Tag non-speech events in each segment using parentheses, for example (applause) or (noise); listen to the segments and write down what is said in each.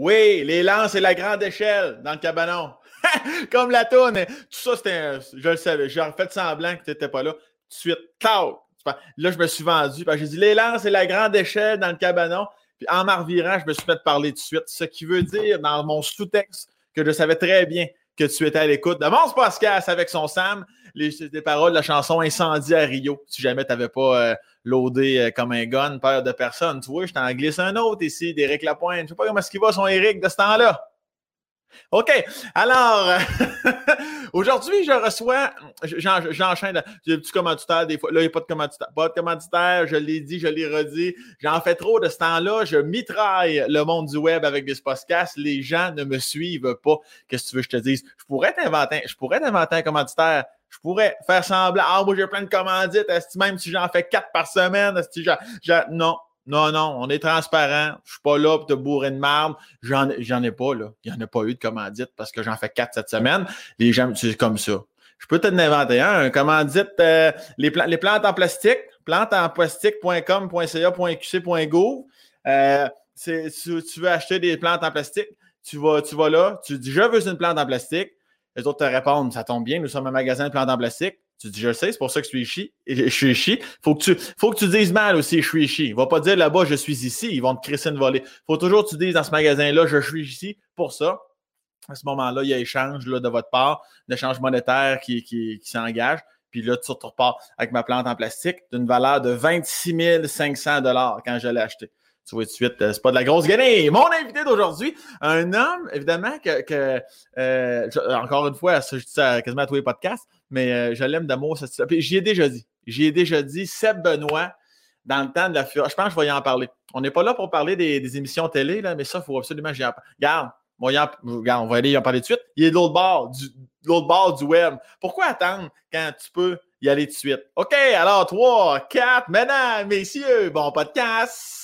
Oui, les lances et la grande échelle dans le cabanon. (laughs) Comme la tourne. Tout ça, c'était. Je le savais. J'ai fait semblant que tu n'étais pas là. Tout de suite! Là, je me suis vendu. J'ai dit les lances et la grande échelle dans le cabanon. Puis en m'en revirant, je me suis fait parler tout de suite. Ce qui veut dire dans mon sous-texte que je savais très bien que tu étais à l'écoute de Mons Pascal avec son Sam, les, paroles de la chanson Incendie à Rio, si jamais tu n'avais pas euh, loadé euh, comme un gun, peur de personne. Tu vois, je t'en glisse un autre ici, d'Éric Lapointe. Je sais pas comment est-ce qu'il va son Éric de ce temps-là. OK. Alors, (laughs) aujourd'hui, je reçois, j'enchaîne, j'ai des petits commanditaires des fois? Là, il n'y a pas de commanditaire. Pas de commanditaire, je l'ai dit, je l'ai redit. J'en fais trop de ce temps-là. Je mitraille le monde du web avec des podcasts. Les gens ne me suivent pas. Qu'est-ce que tu veux que je te dise? Je pourrais t'inventer, je pourrais t'inventer un commanditaire. Je pourrais faire semblant, ah, moi, j'ai plein de commandites. Même si j'en fais quatre par semaine, non, non, non, on est transparent. Je suis pas là pour te bourrer de marde. J'en, ai pas, là. Il n'y en a pas eu de commandite parce que j'en fais quatre cette semaine. Les gens c'est comme ça. Je peux te inventer un, un commandite, euh, les, les plantes en plastique, plantes en. Euh, si tu veux acheter des plantes en plastique, tu vas, tu vas là, tu dis je veux une plante en plastique. Les autres te répondent, ça tombe bien, nous sommes un magasin de plantes en plastique. Tu dis, je sais, c'est pour ça que je suis ici. Je suis ici. Faut que tu, faut que tu dises mal aussi, je suis ici. Va pas dire là-bas, je suis ici. Ils vont te crisser une volée. Faut toujours que tu dises dans ce magasin-là, je suis ici pour ça. À ce moment-là, il y a échange là, de votre part, d'échange monétaire qui, qui, qui s'engage. Puis là, tu repars avec ma plante en plastique d'une valeur de 26 500 quand je l'ai acheté. Tu vois de suite, euh, c'est pas de la grosse gagnée. Mon invité d'aujourd'hui, un homme, évidemment, que, euh, encore une fois, je dis ça quasiment à tous les podcasts, mais euh, je l'aime d'amour. J'y ai déjà dit. J'y ai déjà dit, Seb Benoît, dans le temps de la fureur. Je pense que je vais y en parler. On n'est pas là pour parler des, émissions télé, là, mais ça, il faut absolument que j'y en parle. Regarde, on va aller y en parler de suite. Il est de l'autre bord, du, l'autre bord du web. Pourquoi attendre quand tu peux y aller de suite? OK, alors 3, 4, mesdames, messieurs, bon podcast.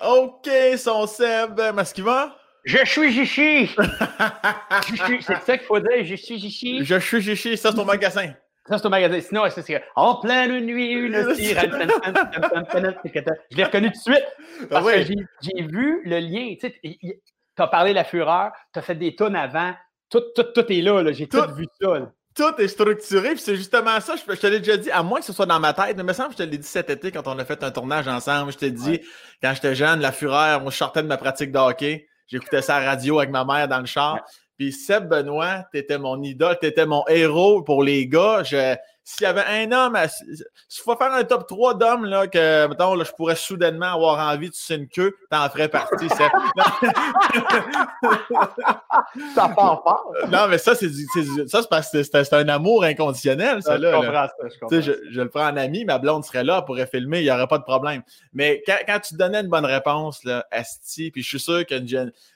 OK, son Seb, est-ce qu'il va? Je suis Jichi! (laughs) c'est ça qu'il faut dire, je suis Jichi. Je suis Jichi, ça c'est ton magasin. Ça c'est ton magasin. Sinon, c'est en pleine nuit, une (laughs) sirène. Je l'ai reconnu tout de suite. Parce que j'ai vu le lien. Tu as parlé de la fureur, tu as fait des tonnes avant. Tout, tout, tout est là, j'ai tout, vu ça tout est structuré. Puis c'est justement ça, je, te l'ai déjà dit, à moins que ce soit dans ma tête, mais il me semble que je te l'ai dit cet été quand on a fait un tournage ensemble. Je t'ai dit, quand j'étais jeune, la fureur, moi, je sortais de ma pratique de hockey. J'écoutais ça à la radio avec ma mère dans le char. Puis Seb Benoît, t'étais mon idole, t'étais mon héros pour les gars. S'il y avait un homme, s'il faut faire un top 3 d'hommes, là, que, mettons, là, je pourrais soudainement avoir envie de sucer une queue, t'en ferais partie, (laughs) ça. ça part fort. Non, mais ça, c'est ça, c'est parce que c'est un amour inconditionnel, ça, là. Je comprends ça, je comprends. Je, je, le prends en ami, ma blonde serait là, elle pourrait filmer, il n'y aurait pas de problème. Mais quand, quand, tu donnais une bonne réponse, là, Asti, puis je suis sûr que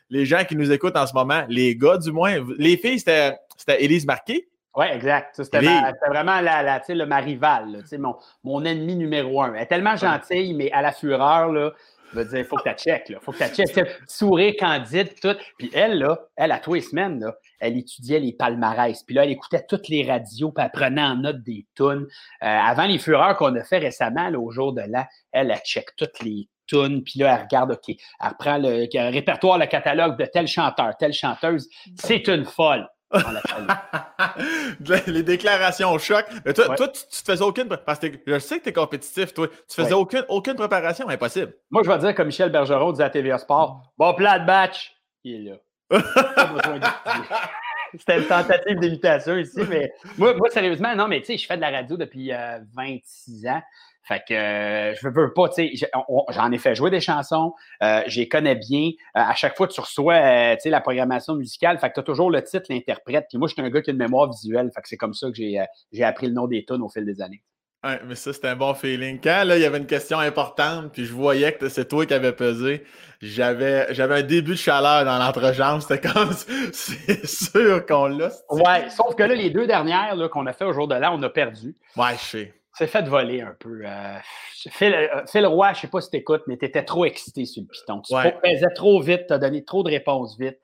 les gens qui nous écoutent en ce moment, les gars du moins, les filles, c'était Élise Marquet, oui, exact. C'était vraiment la, ma rivale, mon, mon ennemi numéro un. Elle est tellement gentille, mais à la fureur, là, dire, il faut que tu checkes. Il faut que tu checkes. Sourire candide, tout. Puis elle, là, elle, à tous les semaines, là, elle étudiait les palmarès. Puis là, elle écoutait toutes les radios, puis elle prenait en note des tunes. Euh, avant les fureurs qu'on a fait récemment, là, au jour de là, elle, elle check toutes les tunes. Puis là, elle regarde, OK, elle reprend le, le répertoire, le catalogue de tel chanteur, telle chanteuse. C'est une folle. (laughs) les déclarations choc. Mais toi, toi tu, te faisais aucune. Parce que je sais que tu es compétitif, toi. Tu faisais aucune, aucune préparation, impossible. Moi, je vais dire comme Michel Bergeron disait à TVA Sport Bon plat de match, il est là. C'était une tentative d'imitation ici, mais moi, moi, sérieusement, non, mais tu sais, je fais de la radio depuis 26 euh, ans. Fait que euh, je veux pas, tu sais, j'en ai fait jouer des chansons, euh, j'y connais bien. Euh, à chaque fois, tu reçois, tu sais, la programmation musicale, fait que tu as toujours le titre, l'interprète. Puis moi, je suis un gars qui a une mémoire visuelle, fait que c'est comme ça que j'ai appris le nom des tunes au fil des années. Ouais, mais ça, c'était un bon feeling. Quand là, il y avait une question importante, puis je voyais que c'est toi qui avais pesé, j'avais j'avais un début de chaleur dans l'entrejambe. C'était comme (laughs) c'est sûr qu'on l'a. Ouais, sauf que là, les deux dernières qu'on a fait au jour de là, on a perdu. Ouais, je sais c'est fait voler un peu. Euh, Phil, euh, Phil, Roy, je ne sais pas si tu écoutes, mais tu étais trop excité sur le piton. Tu ouais. trop vite, tu as donné trop de réponses vite.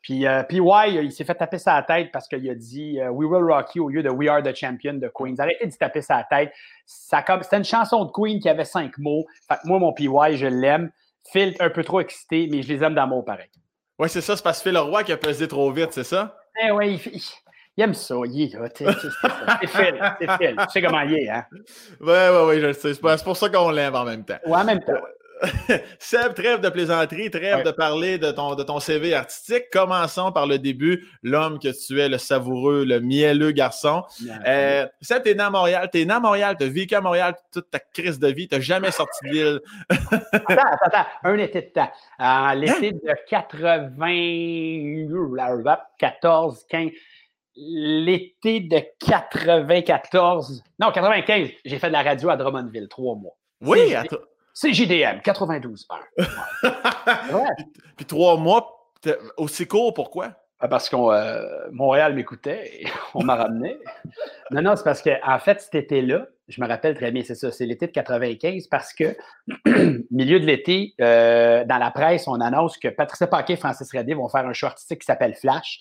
Puis euh, PY, il s'est fait taper sa tête parce qu'il a dit We will rock you au lieu de We are the champion de Queens. Arrêtez de taper sa tête. C'était une chanson de Queen qui avait cinq mots. Fait que moi, mon PY, je l'aime. Phil un peu trop excité, mais je les aime d'amour pareil. Oui, c'est ça. C'est parce que Phil Roy qui a pesé trop vite, c'est ça? Eh oui, il, il, aime ça. Il est là. C'est Phil. C'est Phil. Tu sais comment il est, hein? Oui, oui, oui, je le sais. C'est pour ça qu'on l'aime en même temps. Oui, en même temps. (laughs) Seb, trêve de plaisanterie, trêve de parler de ton, de ton CV artistique. Commençons par le début. L'homme que tu es, le savoureux, le mielleux garçon. Euh, Seb, t'es né à Montréal. T'es né à Montréal. T'as vécu à Montréal toute ta crise de vie. T'as jamais sorti de l'île. attends, attends, Un été de temps. Euh, l'été de 80... 14, 15... L'été de 94... Non, 95, j'ai fait de la radio à Drummondville, trois mois. Oui. C'est JDM, 92 heures. (laughs) Puis trois mois, aussi court, pourquoi? Ah, parce que euh, Montréal m'écoutait et (laughs) on m'a ramené. Non, non, c'est parce qu'en en fait, cet été-là, je me rappelle très bien, c'est ça, c'est l'été de 95 parce que, (clears throat) milieu de l'été, euh, dans la presse, on annonce que Patricia Paquet et Francis Redé vont faire un show artistique qui s'appelle Flash.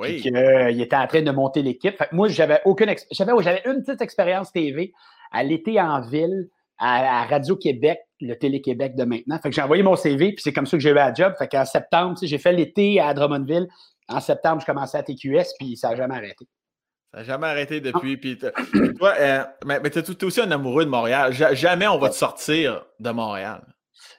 Oui. Qu'ils euh, étaient en train de monter l'équipe. moi, j'avais aucune j'avais, j'avais une petite expérience TV à l'été en ville à, Radio-Québec, le Télé-Québec de maintenant. Fait que j'ai envoyé mon CV, puis c'est comme ça que j'ai eu la job. Fait qu'en septembre, j'ai fait l'été à Drummondville. En septembre, je commençais à TQS, puis ça n'a jamais arrêté. Ça n'a jamais arrêté depuis. Puis toi, euh, mais, tu es aussi un amoureux de Montréal? Jamais on va te sortir de Montréal.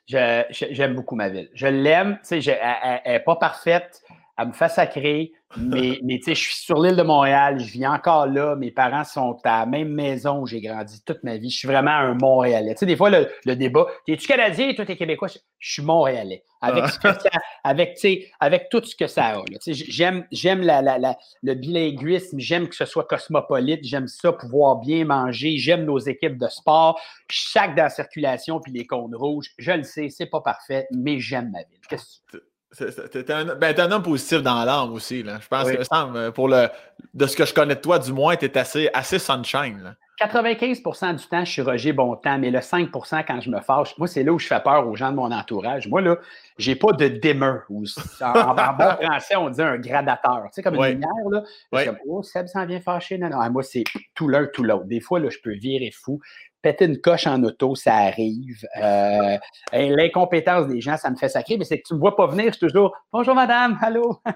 J'aime beaucoup ma ville. Je l'aime. Elle n'est pas parfaite. Elle me fait sacrer. Mais, (laughs) mais tu sais, je suis sur l'île de Montréal, je vis encore là. Mes parents sont à la même maison où j'ai grandi toute ma vie. Je suis vraiment un Montréalais. Tu sais, des fois, le, débat, es-tu Canadien et toi, t'es Québécois? Je, suis Montréalais. Avec, ce que ça, avec, avec tout ce que ça a. J'aime, j'aime la, la, la, le bilinguisme, j'aime que ce soit cosmopolite, j'aime ça, pouvoir bien manger, j'aime nos équipes de sport, chaque dans la circulation puis les cônes rouges. Je le sais, c'est pas parfait, mais j'aime ma ville. Qu'est-ce que T'es un, ben, un, homme positif dans l'âme aussi. Là. Je pense que pour le, de ce que je connais de toi, du moins, tu es assez, assez sunshine. Là. 95% du temps, je suis Roger Bontemps, mais le 5% quand je me fâche, moi, c'est là où je fais peur aux gens de mon entourage. Moi, là, j'ai pas de dimmer. En, bon français, on dit un gradateur. Tu sais, comme une lumière, là. Comme, oh, Seb s'en vient fâché. Non, non, ah, moi, c'est tout l'un, tout l'autre. Des fois, là, je peux virer fou péter une coche en auto, ça arrive. Euh, l'incompétence des gens, ça me fait sacrer, mais c'est que tu ne me vois pas venir, je suis toujours Bonjour madame, allô. (laughs)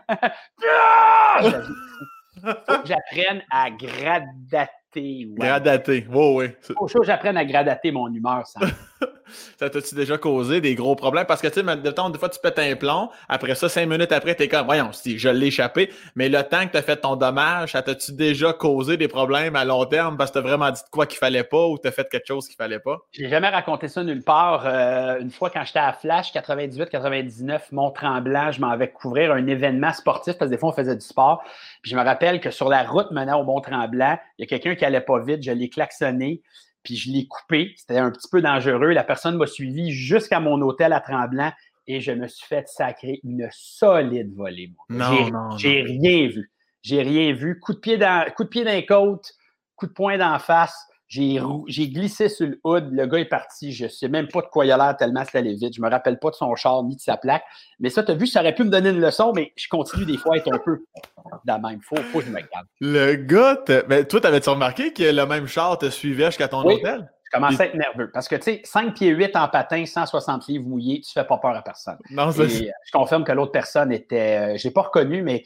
(laughs) Faut que j'apprenne à gradater. Gradater, oui, oui. Faut que j'apprenne à gradater mon humeur. Ça. (laughs) ça t'a-tu déjà causé des gros problèmes? Parce que, tu sais, de temps, des fois, tu pètes un plomb. Après ça, cinq minutes après, t'es comme, voyons, si je l'ai échappé. Mais le temps que t'as fait ton dommage, ça t'a-tu déjà causé des problèmes à long terme parce que t'as vraiment dit quoi qu'il fallait pas ou t'as fait quelque chose qu'il fallait pas? J'ai jamais raconté ça nulle part. Euh, une fois, quand j'étais à Flash, 98-99, Mont-Tremblant, je m'en vais couvrir un événement sportif parce que des fois, on faisait du sport. Puis je me rappelle que sur la route menant au Mont-Tremblant, il y a quelqu'un qui allait pas vite, je l'ai klaxonné puis je l'ai coupé. C'était un petit peu dangereux. La personne m'a suivi jusqu'à mon hôtel à Tremblant et je me suis fait sacrer une solide volée. Non, j'ai rien vu. J'ai rien vu. Coup de pied dans, coup de pied d'un côte, coup de poing d'en face. J'ai glissé sur le hood, le gars est parti, je ne sais même pas de quoi il a l'air tellement ça allait vite. Je ne me rappelle pas de son char ni de sa plaque. Mais ça, tu as vu, ça aurait pu me donner une leçon, mais je continue des fois à être un peu de la même. Faut, faut que je me garde. Le gars, mais toi, t'avais-tu remarqué que le même char te suivait jusqu'à ton hôtel? Je commençais à être nerveux. Parce que, tu sais, 5 pieds 8 en patin, 160 livres mouillés, tu ne fais pas peur à personne. Non, Et, euh, je confirme que l'autre personne était. Euh, je n'ai pas reconnu, mais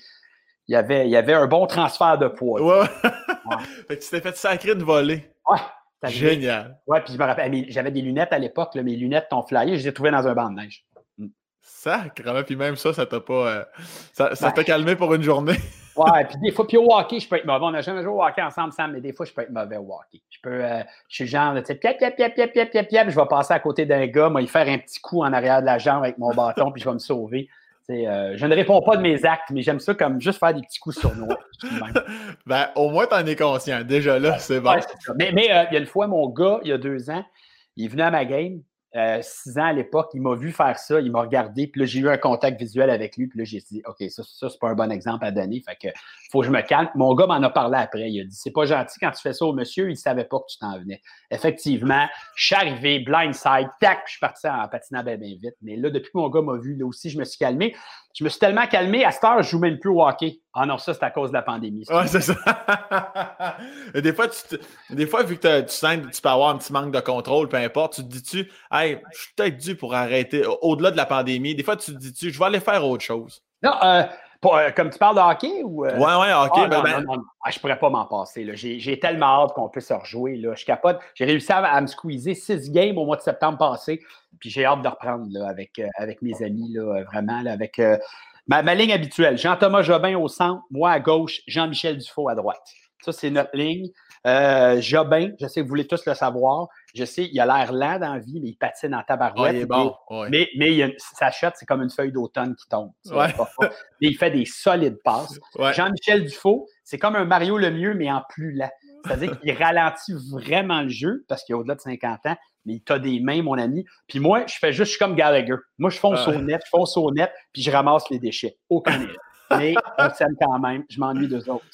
il y, avait, il y avait un bon transfert de poids. (laughs) Ouais. fait que tu t'es fait sacrer de voler. Ouais. Génial. Ouais, puis je me rappelle, j'avais des lunettes à l'époque, mes lunettes t'ont flyé, je les ai trouvées dans un banc de neige. Mm. Sacrement, puis même ça, ça t'a pas. Euh, ça t'a ben. calmé pour une journée. (laughs) ouais, puis des fois, puis au hockey, je peux être mauvais. On n'a jamais joué au hockey ensemble, Sam, mais des fois, je peux être mauvais au hockey. Je peux. Euh, je suis genre, tu sais, piap, piap, piap, piap, piap, piap, piap, je vais passer à côté d'un gars, moi, il faire un petit coup en arrière de la jambe avec mon bâton, puis je vais me sauver. Euh, je ne réponds pas de mes actes, mais j'aime ça comme juste faire des petits coups sur nous. (laughs) ben, au moins, tu en es conscient. Déjà là, c'est bon. mais, mais euh, il y a une fois, mon gars, il y a deux ans, il est venu à ma game, euh, six ans à l'époque, il m'a vu faire ça, il m'a regardé, puis là, j'ai eu un contact visuel avec lui, puis là, j'ai dit, OK, ça, ça c'est pas un bon exemple à donner, fait que faut que je me calme. Mon gars m'en a parlé après, il a dit, c'est pas gentil quand tu fais ça au monsieur, il savait pas que tu t'en venais. Effectivement, je suis arrivé, blindside, tac, je suis parti en patinant bien, bien vite, mais là, depuis que mon gars m'a vu, là aussi, je me suis calmé. Je me suis tellement calmé, à cette heure, je joue même plus au hockey. Ah non, ça, c'est à cause de la pandémie. Ouais, c'est ça. (laughs) des, fois, tu des fois, vu que tu sens que tu peux avoir un petit manque de contrôle, peu importe, tu te dis-tu, hey, je suis peut-être dû pour arrêter au-delà de la pandémie. Des fois, tu te dis-tu, je vais aller faire autre chose. Non, euh, euh, comme tu parles de hockey ou. Euh? Ouais, ouais, hockey. Ah, ben, ben non, non, ah, je pourrais pas m'en passer. J'ai tellement hâte qu'on puisse rejouer. Là. Je capote. J'ai réussi à, me squeezer six games au mois de septembre passé. Puis j'ai hâte de reprendre là, avec, avec mes amis, là, vraiment, là, avec Ma, ligne habituelle, Jean-Thomas Jobin au centre, moi à gauche, Jean-Michel Dufault à droite. Ça, c'est notre ligne. Euh, Jobin, je sais que vous voulez tous le savoir. Je sais, il a l'air lent dans la vie, mais il patine en tabarouette. il est bon. Mais, mais sa shot, c'est comme une feuille d'automne qui tombe. Mais il fait des solides (laughs) passes. Jean-Michel Dufault, c'est comme un Mario le mieux, mais en plus lent. C'est-à-dire qu'il ralentit vraiment le jeu parce qu'il a au-delà de 50 ans, mais il t'a des mains, mon ami. Puis moi, je fais juste, je suis comme Gallagher. Moi, je fonce au net, je fonce au net, puis je ramasse les déchets. Aucun (laughs) Mais on s'aime quand même. Je m'ennuie d'eux autres.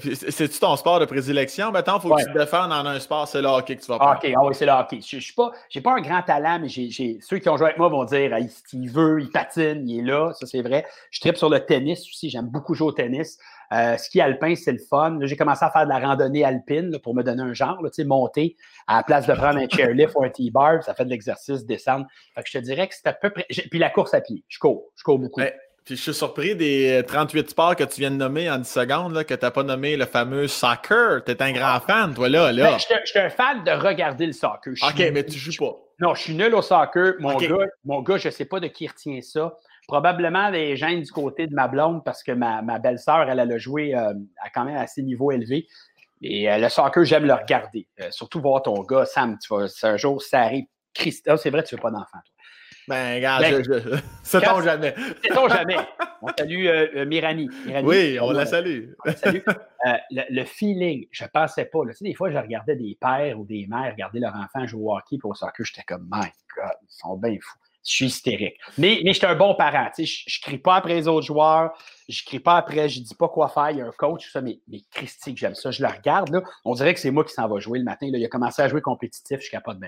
C'est-tu ton sport de prédilection? Maintenant, il faut que tu te défendes dans un sport, c'est le hockey que tu vas prendre. OK, ah oui, c'est le hockey. Je n'ai pas, pas un grand talent, mais ceux qui ont joué avec moi vont dire il veut, il patine, il est là. Ça, c'est vrai. Je tripe sur le tennis aussi. J'aime beaucoup jouer au tennis. Euh, ski alpin, c'est le fun. j'ai commencé à faire de la randonnée alpine pour me donner un genre, là, monter à la place de prendre un chairlift (laughs) ou un T-bar, ça fait de l'exercice, descendre. Fait que je te dirais que c'est à peu près. Puis la course à pied, je cours, je cours beaucoup. Puis je suis surpris des 38 sports que tu viens de nommer en 10 secondes, là, que tu n'as pas nommé le fameux soccer. Tu es un grand fan, toi, là. là. Ben, je suis un fan de regarder le soccer. OK, mais tu joues pas. Non, je suis nul au soccer. Mon, gars, mon gars, je ne sais pas de qui retient ça. Probablement des gènes du côté de ma blonde parce que ma, belle-sœur, elle, elle, a joué euh, à quand même assez niveau élevé. Et euh, le soccer, j'aime le regarder. Euh, surtout voir ton gars, Sam, tu vas, un jour, ça arrive. Christophe, c'est vrai, tu ne veux pas d'enfant, toi. Ben, regarde, ben, je, c'est (laughs) ton jamais. C'est ton jamais. (laughs) On salue Mirani. Oui, on la salue. le, feeling, je ne pensais pas. Tu sais, des fois, je regardais des pères ou des mères regarder leur enfant jouer au hockey pour au soccer. J'étais comme, my God, ils sont bien fous je suis hystérique. Mais, mais je suis un bon parent. je ne crie pas après les autres joueurs. Je ne crie pas après, je ne dis pas quoi faire. Il y a un coach, tout ça, mais, mais Christy, j'aime ça. Je le regarde. Là, on dirait que c'est moi qui s'en va jouer le matin. Là. Il a commencé à jouer compétitif. Je suis capable de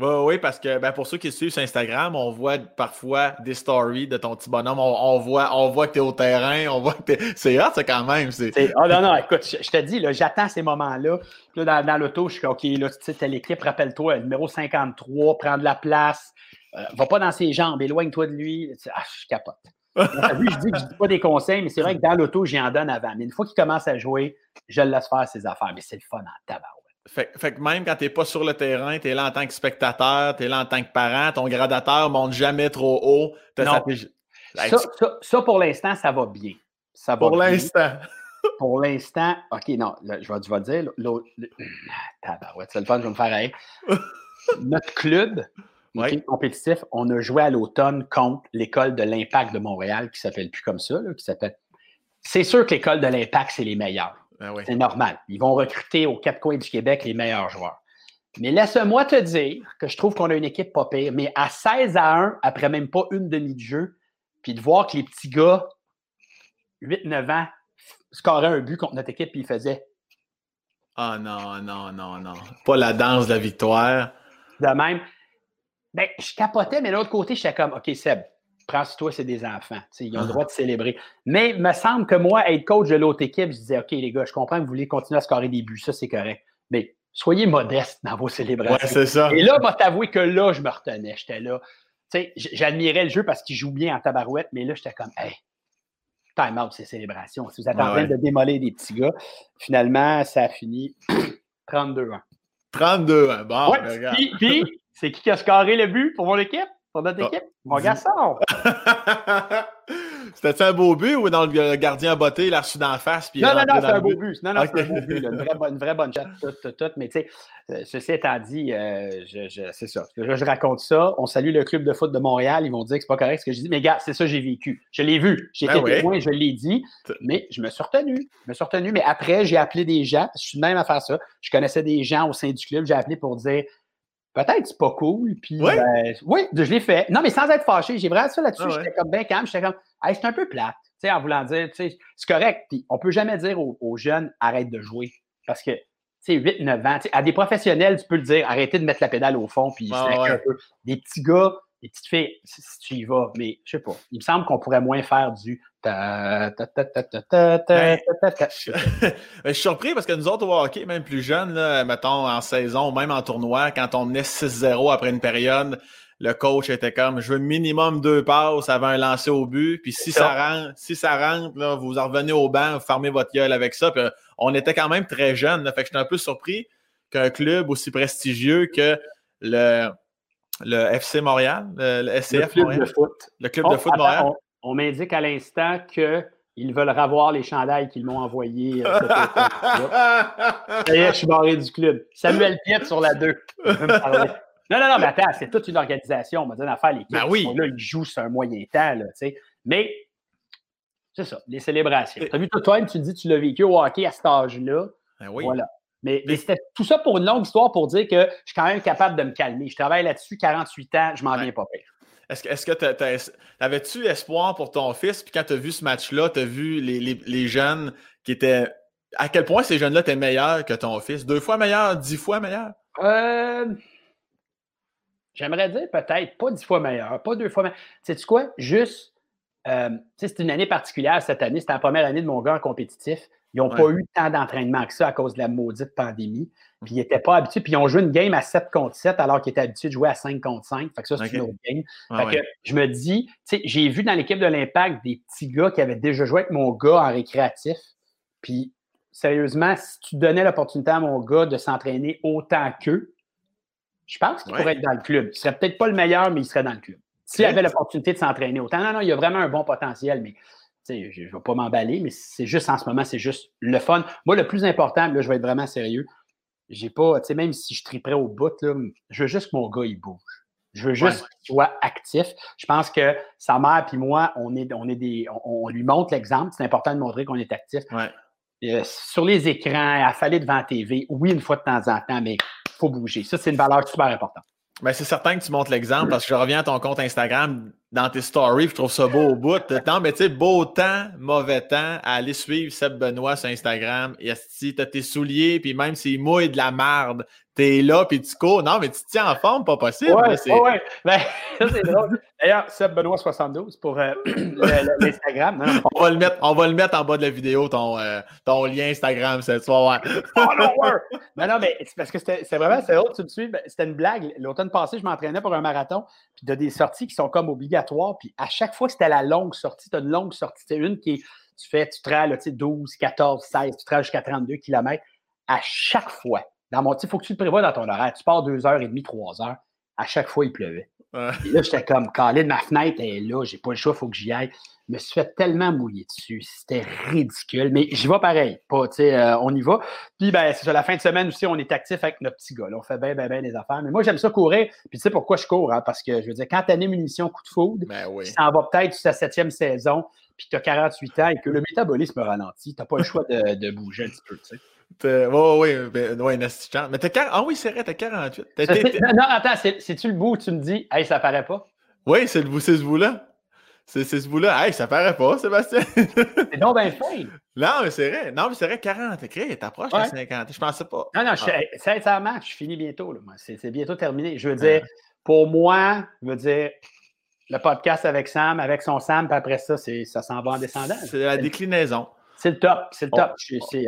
oui, oui, parce que ben, pour ceux qui suivent sur Instagram, on voit parfois des stories de ton petit bonhomme. On, voit, on voit que tu es au terrain, on voit que (laughs) C'est hot, ça, quand même. C'est... Oh, non, non, écoute, je, te dis, j'attends ces moments-là. Là, dans, dans l'auto, je suis OK, là, tu sais, l'équipe, rappelle-toi, numéro 53, prendre la place, euh, va pas dans ses jambes, éloigne-toi de lui. Ah, je capote. (laughs) Lui, je dis que je dis pas des conseils, mais c'est vrai que dans l'auto, j'y en donne avant. Mais une fois qu'il commence à jouer, je le laisse faire ses affaires. Mais c'est le fun en tabac. Fait, fait, que même quand tu n'es pas sur le terrain, tu es là en tant que spectateur, tu es là en tant que parent, ton gradateur monte jamais trop haut. Non. Ça, pour l'instant, ça va bien. Ça pour l'instant. (laughs) pour l'instant, OK, non, je, vais, je vais dire, l'autre. (clears throat) c'est le fun, je vais me faire (laughs) Notre club, compétitif, on a joué à l'automne contre l'école de l'Impact de Montréal, qui s'appelle plus comme ça, qui s'appelle. C'est sûr que l'école de l'Impact, c'est les meilleurs. Ben c'est normal. Ils vont recruter aux quatre coins du Québec les meilleurs joueurs. Mais laisse-moi te dire que je trouve qu'on a une équipe pas pire. Mais à 16 à 1, après même pas une demi de jeu, puis de voir que les petits gars, 8-9 ans, scoraient un but contre notre équipe, puis ils faisaient. Ah oh non, non, non, non. Pas la danse de la victoire. De même. Ben, je capotais, mais de l'autre côté, j'étais comme, OK, Seb, prends-toi, c'est des enfants. ils ont le droit de célébrer. Mais il me semble que moi, être coach de l'autre équipe, je disais, OK, les gars, je comprends que vous voulez continuer à scorer des buts, ça, c'est correct. Mais soyez modestes dans vos célébrations. Ouais, c'est ça. Et là, je t'avouer que là, je me retenais. J'étais là. J'admirais le jeu parce qu'il joue bien en tabarouette, mais là, j'étais comme, hey, time out, ces célébrations. Si vous êtes en train de démolir des petits gars, finalement, ça a fini 32 ans. 32 ans, bon, regarde. puis c'est qui qui a scoré le but pour mon équipe? Notre ah. équipe? Mon garçon! (laughs) C'était un beau but ou dans le gardien botté, il l'a reçu d'en face? Puis non, non, non, c'est un beau but? Non, non, c'est un beau but. Une, vraie, bonne, une vraie bonne chat, tout, tout, tout. Mais tu sais, euh, ceci étant dit, euh, je, c'est ça. Je, je, raconte ça. On salue le club de foot de Montréal. Ils vont dire que c'est pas correct ce que je dis. Mais gars, c'est ça que j'ai vécu. Je l'ai vu. J'ai été ben témoin, je l'ai dit. Mais je me suis retenu. Je me suis retenu. Mais après, j'ai appelé des gens. Je suis même à faire ça. Je connaissais des gens au sein du club. J'ai appelé pour dire peut-être c'est pas cool. Puis, ben, oui, je l'ai fait. Non, mais sans être fâché, j'ai vraiment ça là-dessus. Ah j'étais comme bien calme. J'étais comme, hey, j'étais un peu plate. Tu sais, en voulant dire, tu sais, c'est correct. Puis, on peut jamais dire aux, jeunes, arrête de jouer. Parce que, tu sais, 8, 9 ans, à des professionnels, tu peux le dire, arrêtez de mettre la pédale au fond. Puis, un peu. Des petits gars, des petites filles, si, tu y vas, mais je sais pas. Il me semble qu'on pourrait moins faire du. Je suis surpris parce que nous autres au hockey, même plus jeunes, mettons en saison, même en tournoi, quand on menait 6-0 après une période, le coach était comme je veux minimum deux passes avant un lancer au but. Puis si ça. rentre, si ça rentre, là, vous en revenez au banc, vous fermez votre gueule avec ça. Puis, on était quand même très jeunes. fait que j'étais un peu surpris qu'un club aussi prestigieux que le le FC Montréal, le, SCF le Montréal. De foot. Le club de foot Montréal. On, m'indique à l'instant qu'ils veulent revoir les chandails qu'ils m'ont envoyés. Euh, (laughs) Ça y est, je suis barré du club. Samuel Piet sur la 2. Non, non, non, mais attends, c'est toute une organisation. On m'a dit d'affaire, les ben oui. là, ils jouent sur un moyen temps. Là, mais c'est ça, les célébrations. Tu as vu, toi, tu dis que tu l'as vécu au hockey à cet âge-là. Ben oui. Voilà. Mais, c'était tout ça pour une longue histoire pour dire que je suis quand même capable de me calmer. Je travaille là-dessus 48 ans, je m'en viens pas pire. Est-ce que, est-ce que avais-tu espoir pour ton fils? Puis quand tu as vu ce match-là, tu as vu les, jeunes qui étaient. À quel point ces jeunes-là étaient meilleurs que ton fils? Deux fois meilleurs, dix fois meilleurs? Euh, j'aimerais dire peut-être pas dix fois meilleur, pas deux fois meilleur. Sais-tu quoi? Juste, euh, c'est une année particulière cette année. C'était la première année de mon gars en compétitif. Ils n'ont pas eu tant d'entraînement que ça à cause de la maudite pandémie. Puis ils n'étaient pas habitués. Puis ils ont joué une game à 7 contre 7 alors qu'ils étaient habitués de jouer à 5 contre 5. Fait que ça, c'est une autre game. fait que je me dis, j'ai vu dans l'équipe de l'Impact des petits gars qui avaient déjà joué avec mon gars en récréatif. Puis sérieusement, si tu donnais l'opportunité à mon gars de s'entraîner autant qu'eux, je pense qu'il pourrait être dans le club. Il serait peut-être pas le meilleur, mais il serait dans le club. S'il avait l'opportunité de s'entraîner autant. Non, non, il y a vraiment un bon potentiel, mais je ne vais pas m'emballer, mais c'est juste en ce moment, c'est juste le fun. Moi, le plus important, là, je vais être vraiment sérieux. J'ai pas, tu sais, même si je triperais au bout, là, je veux juste que mon gars, il bouge. Je veux juste qu'il soit actif. Je pense que sa mère et moi, on est, on est des, on, lui montre l'exemple. C'est important de montrer qu'on est actif. Euh, sur les écrans, à fallait devant la TV, oui, une fois de temps en temps, mais il faut bouger. Ça, c'est une valeur super importante. Ben, c'est certain que tu montres l'exemple parce que je reviens à ton compte Instagram dans tes stories, je trouve ça beau au bout. Non, mais tu sais, beau temps, mauvais temps, à aller suivre Seb Benoît sur Instagram. Et si t'as tes souliers, puis même s'il mouille de la marde, t'es là, puis tu cours. Non, mais tu te tiens en forme, pas possible. Ouais, ouais, ouais. (laughs) Ben, c'est drôle. D'ailleurs, Seb Benoît 72 pour euh, (clears throat) l'Instagram. On, va le mettre, on va le mettre en bas de la vidéo, ton, euh, ton lien Instagram cette soir. oh, non, non, non, mais c'est parce que c'était vraiment, c'est drôle, tu me suis. Ben, c'était une blague. L'automne passé, je m'entraînais pour un marathon, puis de des sorties qui sont comme obligatoires, puis à chaque fois, c'était la longue sortie. Tu as une longue sortie. C'est une qui est, tu fais, tu trails, tu sais, 12, 14, 16, tu trails jusqu'à 32 km. À chaque fois, dans mon, il faut que tu le prévois dans ton horaire. Tu pars deux heures et demie, trois heures. À chaque fois, il pleuvait. Et là, j'étais comme, de ma fenêtre est là, j'ai pas le choix, il faut que j'y aille. Je me suis fait tellement mouiller dessus. C'était ridicule. Mais j'y vais pareil. Pas, euh, on y va. Puis, ben, c'est la fin de semaine aussi, on est actif avec notre petit gars. on fait bien, bien, bien les affaires. Mais moi, j'aime ça courir. Puis, tu sais pourquoi je cours? Hein? Parce que, je veux dire, quand tu as une émission coup de foudre, ben oui. ça va peut-être sur sa septième saison, puis tu as 48 ans et que le métabolisme ralentit, tu n'as pas le choix de, de, bouger un petit peu, tu sais. Oui, oui, ben, ouais, Mais t'as Ah oui, c'est vrai, t'as 48. (laughs) non, attends, c'est-tu le bout où tu me dis, hey, ça paraît pas? Oui, c'est le bout, c'est ce bout-là. C'est ce bout-là. Hey, ça paraît pas, Sébastien. c'est donc bien (laughs) fait. Non, mais c'est vrai. Non, mais c'est vrai, 40. T'approches ouais. de 50. Je pensais pas. Non, non, je, ah. sincèrement, je finis bientôt. C'est bientôt terminé. Je veux dire, pour moi, je veux dire, le podcast avec Sam, avec son Sam, puis après ça, ça s'en va en descendant. C'est la déclinaison. C'est le top, c'est le top.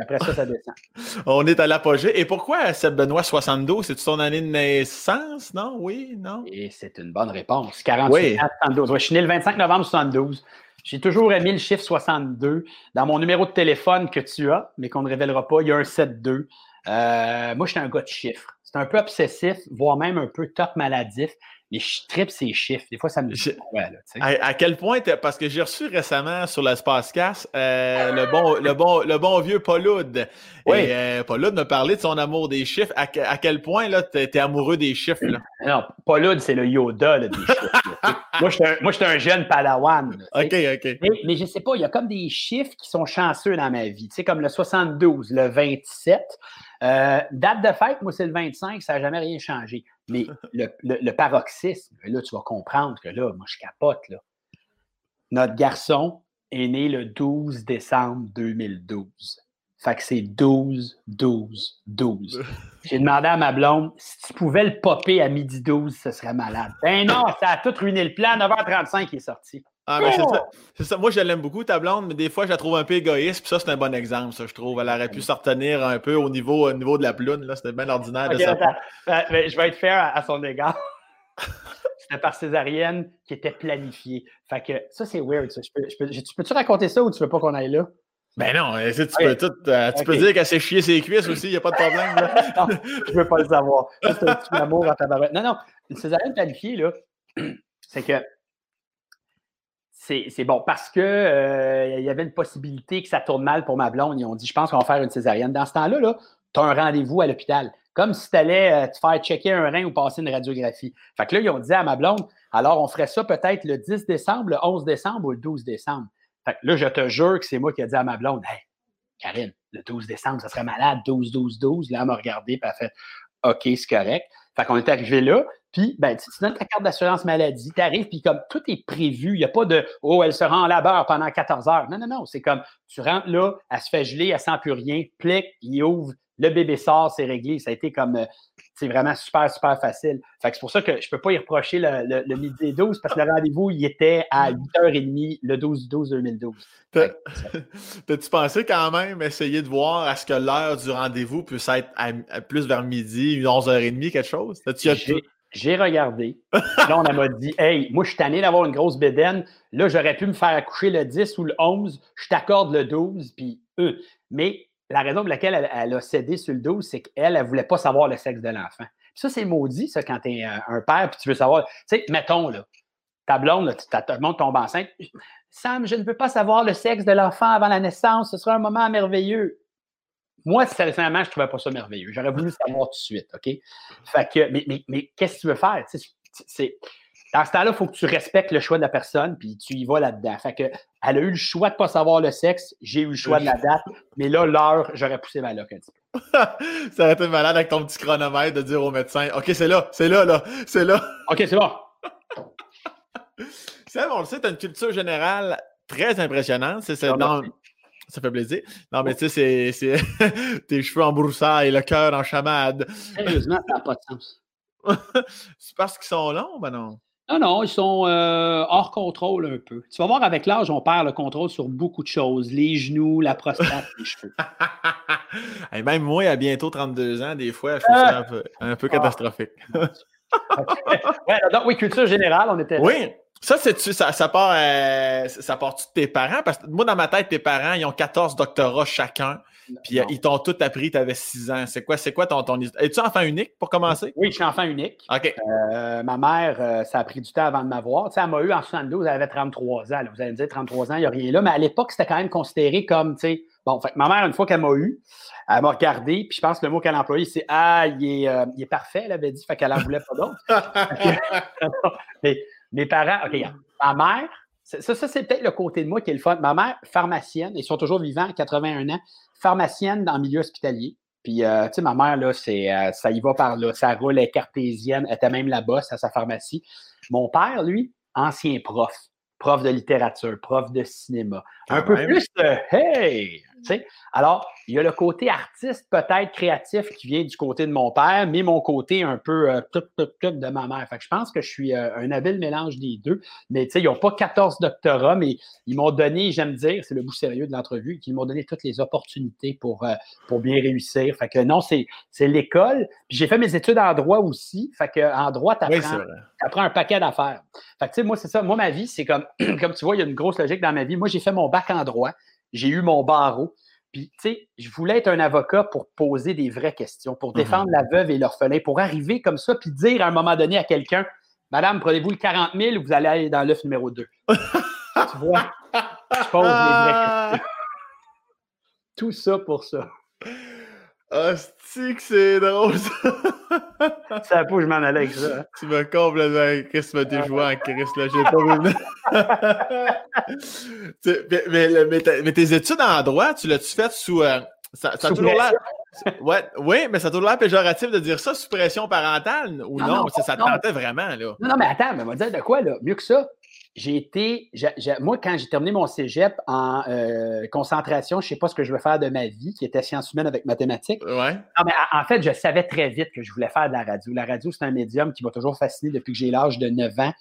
après ça, ça descend. (laughs) On est à l'apogée. Et pourquoi Seb Benoît 72? C'est son année de naissance, non? Oui, non? Et c'est une bonne réponse. 48 oui. 72. je suis né le 25 novembre 72. J'ai toujours aimé le chiffre 62. Dans mon numéro de téléphone que tu as, mais qu'on ne révélera pas, il y a un 7-2. Euh, moi, je suis un gars de chiffres. C'est un peu obsessif, voire même un peu top maladif mais je tripe ces chiffres. Des fois, ça me dit à, quel point, parce que j'ai reçu récemment sur l'espace casse euh, le, bon, le, bon, le bon vieux Pauloud. Oui. Et euh, Pauloud me parlait de son amour des chiffres. À, quel point là, tu es, amoureux des chiffres? Là? (clears throat) Non, Pauloud, c'est le Yoda des chiffres. (laughs) moi, je suis un, jeune padawan. OK, OK. Mais, je ne sais pas, il y a comme des chiffres qui sont chanceux dans ma vie. Tu sais, comme le 72, le 27. Euh, date de fête, moi, c'est le 25, ça n'a jamais rien changé. Mais (laughs) le, paroxysme, là, tu vas comprendre que là, moi, je capote. Là. Notre garçon est né le 12 décembre 2012. Fait que c'est 12, 12, 12. J'ai demandé à ma blonde si tu pouvais le popper à midi 12, ce serait malade. Ben non, ça a tout ruiné le plan. 9h35 il est sorti. Ah, c'est ça. Moi, je l'aime beaucoup, ta blonde, mais des fois, je la trouve un peu égoïste. Puis ça, c'est un bon exemple, ça, je trouve. Elle aurait pu se retenir un peu au niveau, au niveau de la ploune. C'était bien ordinaire de ça. Ben, ben, je vais être fair à, son égard. (laughs) C'était par césarienne qui était planifiée. Fait que ça, c'est weird. Ça. Je peux, tu peux-tu raconter ça ou tu veux pas qu'on aille là? Ben non, tu peux, tout, euh, tu peux dire qu'elle s'est chier ses cuisses aussi, il n'y a pas de problème. (laughs) non, je ne veux pas le savoir. C'est un petit (laughs) amour à ta Non, non, une césarienne planifiée, là, (clears throat) c'est que c'est bon parce que euh, y avait une possibilité que ça tourne mal pour ma blonde. Ils ont dit, je pense qu'on va faire une césarienne. Dans ce temps-là, -là, tu as un rendez-vous à l'hôpital. Comme si tu allais euh, te faire checker un rein ou passer une radiographie. Fait que là, ils ont dit à ma blonde, alors on ferait ça peut-être le 10 décembre, le 11 décembre ou le 12 décembre. Fait que là, je te jure que c'est moi qui ai dit à ma blonde, hey, Karine, le 12 décembre, ça serait malade, 12, 12, 12. Là, elle m'a regardé, puis elle a fait, OK, c'est correct. Fait qu'on est arrivé là, puis, ben, tu, donnes ta carte d'assurance maladie, tu arrives, puis comme tout est prévu, il n'y a pas de Oh, elle se rend en labeur pendant 14 heures. Non, non, non. C'est comme tu rentres là, elle se fait geler, elle sent plus rien, plique, il ouvre, le bébé sort, c'est réglé. Ça a été comme euh, c'est vraiment super, super facile. Fait que c'est pour ça que je ne peux pas y reprocher le, le, midi 12 parce que le rendez-vous, il était à 8h30 le 12-12-2012. (laughs) T'as-tu pensé quand même essayer de voir à ce que l'heure du rendez-vous puisse être plus vers midi, 11h30, quelque chose? J'ai regardé. Là, on m'a dit Hey, moi, je suis tanné d'avoir une grosse bédaine. Là, j'aurais pu me faire accoucher le 10 ou le 11. Je t'accorde le 12. Puis, eux. Mais la raison pour laquelle elle, a cédé sur le 12, c'est qu'elle, elle ne voulait pas savoir le sexe de l'enfant. Ça, c'est maudit, ça, quand tu es un père puis tu veux savoir. Tu sais, mettons, là, ta blonde, ta blonde tombe enceinte. Sam, je ne veux pas savoir le sexe de l'enfant avant la naissance. Ce sera un moment merveilleux. Moi, sincèrement, je ne trouvais pas ça merveilleux. J'aurais voulu savoir tout de suite, OK? Fait que, mais, mais, mais qu'est-ce que tu veux faire? C'est, dans ce temps-là, il faut que tu respectes le choix de la personne, puis tu y vas là-dedans. Fait que, elle a eu le choix de ne pas savoir le sexe, j'ai eu le choix de la date, mais là, l'heure, j'aurais poussé ma loque un petit peu. (laughs) ça aurait été malade avec ton petit chronomètre de dire au médecin OK, c'est là, c'est là, là, c'est là. (laughs) OK, c'est bon. C'est on le sait, tu as une culture générale très impressionnante. C'est, ça ça fait plaisir. Non, mais tu sais, c'est, (laughs) tes cheveux en broussailles, le cœur en chamade. Sérieusement, ça n'a pas de sens. (laughs) c'est parce qu'ils sont longs, ben non? Non, non, ils sont euh, hors contrôle un peu. Tu vas voir, avec l'âge, on perd le contrôle sur beaucoup de choses. Les genoux, la prostate, les cheveux. (laughs) Et même moi, à bientôt 32 ans, des fois, je trouve ça un peu, ah. catastrophique. donc, oui, culture générale, on était. Oui, ça, c'est ça, ça part, euh, ça part de tes parents? Parce que moi, dans ma tête, tes parents, ils ont 14 doctorats chacun. Puis euh, ils t'ont tout appris, tu avais 6 ans. C'est quoi, c'est quoi ton, ton... Es-tu enfant unique pour commencer? Oui, je suis enfant unique. OK. Euh, ma mère, ça a pris du temps avant de m'avoir. Tu sais, elle m'a eu en 72, elle avait 33 ans. Vous allez me dire 33 ans, il n'y a rien là. Mais à l'époque, c'était quand même considéré comme, tu sais, bon, fait, ma mère, une fois qu'elle m'a eu, elle m'a regardé, puis je pense que le mot qu'elle a employé, c'est Ah, il est, il est parfait, elle avait dit, fait qu'elle n'en voulait pas d'autre. (laughs) (laughs) mais mes parents, OK, ma mère, ça, ça c'est peut-être le côté de moi qui est le fun. Ma mère, pharmacienne, ils sont toujours vivants, 81 ans, pharmacienne dans le milieu hospitalier. Puis, euh, tu sais, ma mère, là, c'est, euh, ça y va par là. Ça roule, elle est cartésienne, elle était même là-bas, à sa pharmacie. Mon père, lui, ancien prof, prof de littérature, prof de cinéma. Un peu plus de Hey! Alors, il y a le côté artiste, peut-être créatif, qui vient du côté de mon père, mais mon côté un peu euh, tout, tout, tout de ma mère. Fait que je pense que je suis euh, un habile mélange des deux. Mais ils n'ont pas 14 doctorats, mais ils m'ont donné, j'aime dire, c'est le bout sérieux de l'entrevue, qu'ils m'ont donné toutes les opportunités pour, euh, pour bien réussir. Fait que non, c'est, l'école. J'ai fait mes études en droit aussi. Fait que en droit, tu apprends, un paquet d'affaires. Fait que tu sais, moi, c'est ça. Moi, ma vie, c'est comme, (clears throat) comme tu vois, il y a une grosse logique dans ma vie. Moi, j'ai fait mon bac en droit j'ai eu mon barreau. Puis, tu sais, je voulais être un avocat pour poser des vraies questions, pour mhm. défendre la veuve et l'orphelin, pour arriver comme ça, puis dire à un moment donné à quelqu'un Madame, prenez-vous le 40 000 ou vous allez aller dans l'œuf numéro 2 Tu vois? Je pose les vraies (laughs) questions. Tout ça pour ça. Hostie que c'est drôle ça! (laughs) pas je m'en allais avec ça. Tu me complètement Chris m'a déjoué en Chris là, j'ai pas vu. (laughs) mais, mais, mais, tes études en droit, tu l'as-tu fait sous. Euh, ça, ça toujours l'air. ouais, oui, mais ça a toujours l'air péjoratif de dire ça sous pression parentale ou non, ça, te tentait vraiment, là. Non, non, mais attends, mais on va dire de quoi, là? Mieux que ça, j'ai été, moi, quand j'ai terminé mon cégep en euh, concentration, je ne sais pas ce que je veux faire de ma vie, qui était sciences humaines avec mathématiques. Ouais. Non, mais en fait, je savais très vite que je voulais faire de la radio. La radio, c'est un médium qui m'a toujours fasciné depuis que j'ai l'âge de 9 ans.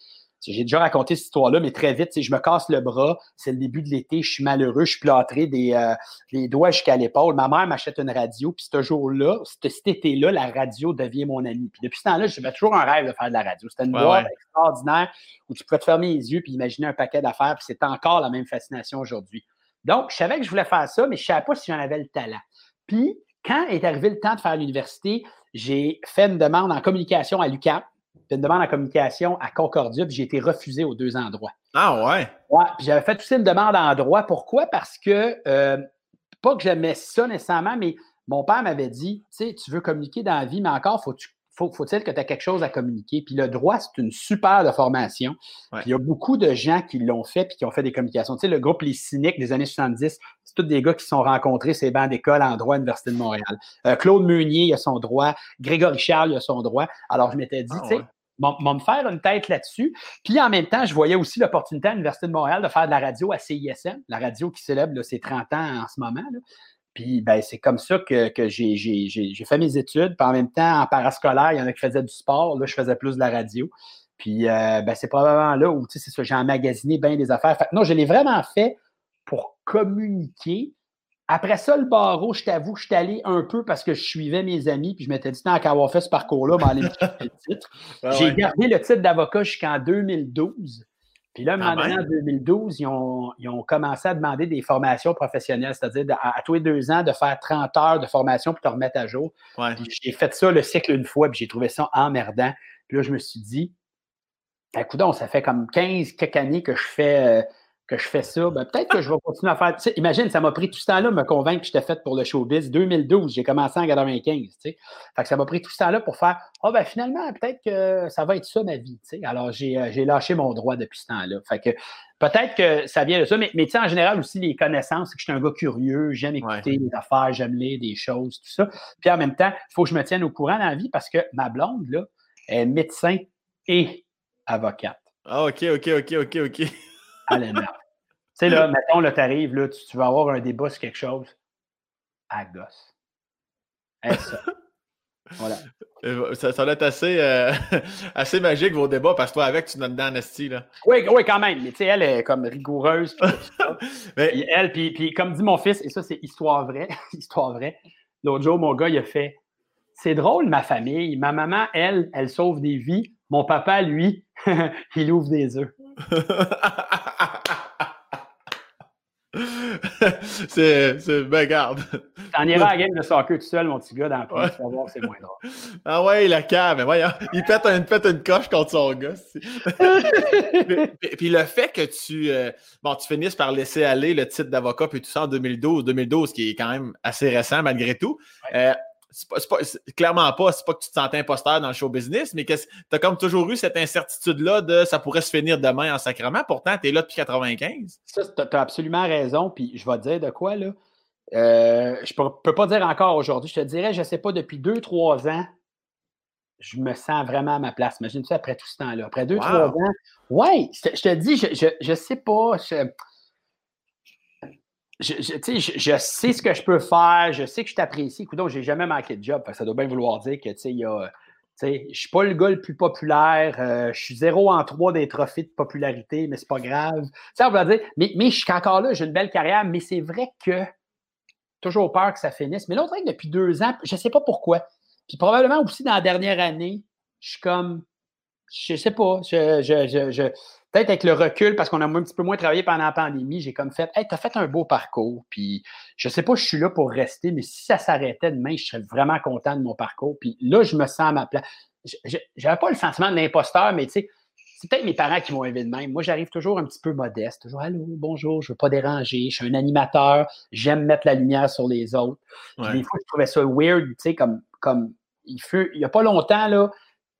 J'ai déjà raconté cette histoire-là, mais très vite, je me casse le bras, c'est le début de l'été, je suis malheureux, je suis plâtré des, euh, doigts jusqu'à l'épaule. Ma mère m'achète une radio, puis ce jour-là, cet été-là, la radio devient mon ami. Puis depuis ce temps-là, j'avais toujours un rêve de faire de la radio. C'était une boîte extraordinaire où tu pouvais te fermer les yeux puis imaginer un paquet d'affaires, puis c'est encore la même fascination aujourd'hui. Donc, je savais que je voulais faire ça, mais je ne savais pas si j'en avais le talent. Puis, quand est arrivé le temps de faire l'université, j'ai fait une demande en communication à l'UQAM une demande en communication à Concordia, puis j'ai été refusé aux deux endroits. Ah ouais? Ouais, puis j'avais fait aussi une demande en droit. Pourquoi? Parce que, euh, pas que j'aimais ça nécessairement, mais mon père m'avait dit, tu sais, tu veux communiquer dans la vie, mais encore, faut faut, faut-il que tu aies quelque chose à communiquer? Puis le droit, c'est une super de formation. il y a beaucoup de gens qui l'ont fait puis qui ont fait des communications. Tu sais, le groupe Les Cyniques des années 70, c'est tous des gars qui se sont rencontrés ces bancs d'école en droit à l'Université de Montréal. Euh, Claude Meunier, il a son droit. Grégory Charles, il a son droit. Alors, je m'étais dit, ah tu sais, m'en me faire une tête là-dessus. Puis en même temps, je voyais aussi l'opportunité à l'Université de Montréal de faire de la radio à CISM, la radio qui célèbre ses 30 ans en ce moment. Puis ben, c'est comme ça que, j'ai fait mes études. Puis en même temps, en parascolaire, il y en a qui faisaient du sport. Là, je faisais plus de la radio. Puis euh, ben, c'est probablement là où, tu sais, c'est ça, j'ai emmagasiné bien des affaires. Fait, non, je l'ai vraiment fait pour communiquer après ça, le barreau, je t'avoue que je suis allé un peu parce que je suivais mes amis, puis je m'étais dit, tant qu'à avoir fait ce parcours-là, aller me le titre. (laughs) J'ai gardé le titre d'avocat jusqu'en 2012. Puis là, maintenant, en 2012, ils ont, commencé à demander des formations professionnelles, c'est-à-dire à, tous les deux ans de faire 30 heures de formation pour te remettre à jour. J'ai fait ça le cycle une fois, puis j'ai trouvé ça emmerdant. Puis là, je me suis dit, écoute, ça fait comme 15 quelques années que je fais. Que je fais ça, ben, peut-être que je vais continuer à faire. imagine, ça m'a pris tout ce temps-là me convaincre que j'étais fait pour le showbiz. 2012, j'ai commencé en 95. Fait que ça m'a pris tout ce temps-là pour faire Ah, ben finalement, peut-être que ça va être ça ma vie. Alors, euh, j'ai lâché mon droit depuis ce temps-là. Fait que peut-être que ça vient de ça, mais, mais en général aussi, les connaissances, c'est que je suis un gars curieux, j'aime écouter des affaires, j'aime lire des choses, tout ça. Puis en même temps, il faut que je me tienne au courant dans la vie parce que ma blonde, là, est médecin et avocate. Ah, OK, OK, OK, OK, OK. Sais, là, mettons, là, t'arrives, là, tu, vas avoir un débat sur quelque chose. À gosse. ça. Voilà. Ça, ça doit être assez, euh, (laughs) assez magique, vos débats, parce que toi, avec, tu donnes dans Nasty, là. Oui, oui, quand même. Mais tu sais, elle est comme rigoureuse. (laughs) Mais... elle, puis, puis comme dit mon fils, et ça, c'est histoire vraie, (laughs) histoire vraie. L'autre jour, mon gars, il a fait C'est drôle, ma famille. Ma maman, elle, elle sauve des vies. Mon papa, lui, il ouvre des œufs. (laughs) c'est, c'est, ben garde. T'en iras à la (laughs) game de soccer tout seul, mon petit gars, dans le ouais. vas voir, c'est moins drôle. (laughs) Ah ouais, la cave, mais voyons, il pète, une, pète une coche contre son gars. puis, puis, le fait que tu, euh, bon, tu finisses par laisser aller le titre d'avocat puis tout ça en 2012, 2012, qui est quand même assez récent malgré tout. Euh, pas, clairement pas, c'est pas que tu te sentais imposteur dans le show business, mais tu as comme toujours eu cette incertitude-là de ça pourrait se finir demain en sacrement. Pourtant, tu es là depuis 95. Ça, tu as absolument raison. Puis je vais te dire de quoi, là? Euh, je peux, peux pas dire encore aujourd'hui. Je te dirais, je sais pas, depuis deux, trois ans, je me sens vraiment à ma place. Imagine-tu après tout ce temps-là? Après deux, trois ans. Oui, je, te dis, je, je, je sais pas je, je, sais ce que je peux faire, je sais que je t'apprécie. Écoute, j'ai jamais manqué de job. Ça doit bien vouloir dire que. Je ne suis pas le gars le plus populaire. Euh, je suis zéro en trois des trophées de popularité, mais c'est pas grave. Ça, va dire, mais, je suis encore là, j'ai une belle carrière, mais c'est vrai que toujours peur que ça finisse. Mais l'autre truc, depuis deux ans, je ne sais pas pourquoi. Puis probablement aussi dans la dernière année, je suis comme, je sais pas, je, peut-être avec le recul, parce qu'on a un petit peu moins travaillé pendant la pandémie, j'ai comme fait, hey, t'as fait un beau parcours, puis je sais pas, je suis là pour rester, mais si ça s'arrêtait demain, je serais vraiment content de mon parcours. Puis là, je me sens à ma place. J'avais pas le sentiment de l'imposteur, mais tu sais, c'est peut-être mes parents qui m'ont élevé de même. Moi, j'arrive toujours un petit peu modeste, toujours allô, bonjour, je veux pas déranger, je suis un animateur, j'aime mettre la lumière sur les autres. Des fois, je trouvais ça weird, tu sais, comme, comme il fut, il y a pas longtemps, là,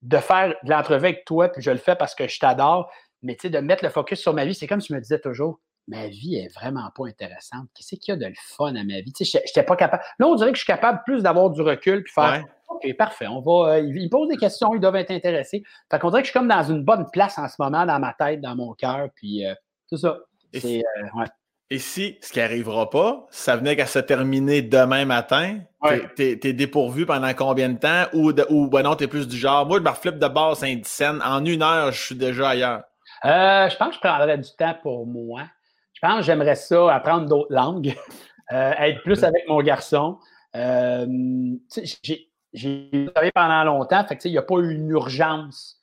de faire de l'entrevue avec toi, puis je le fais parce que je t'adore. Mais tu sais, de mettre le focus sur ma vie, c'est comme je me disais toujours, ma vie est vraiment pas intéressante. Qu'est-ce qu'il y a de le fun à ma vie? Tu sais, j'étais pas capable. Là, on dirait que je suis capable plus d'avoir du recul puis faire OK, parfait. On va. Euh, ils posent des questions, ils doivent être intéressés. Fait qu'on dirait que je suis comme dans une bonne place en ce moment, dans ma tête, dans mon cœur, puis euh, tout ça. Et, et si ce qui n'arrivera pas, ça venait qu'à se terminer demain matin, tu es, dépourvu pendant combien de temps? Ou, ou ben non, tu es plus du genre, moi, je me reflip de base Saint-Dicenne. En une heure, je suis déjà ailleurs. Je pense que je prendrais du temps pour moi. Je pense que j'aimerais ça, apprendre d'autres langues, (laughs) euh, être plus avec mon garçon. Euh, j'ai travaillé pendant longtemps, fait il n'y a pas eu une urgence.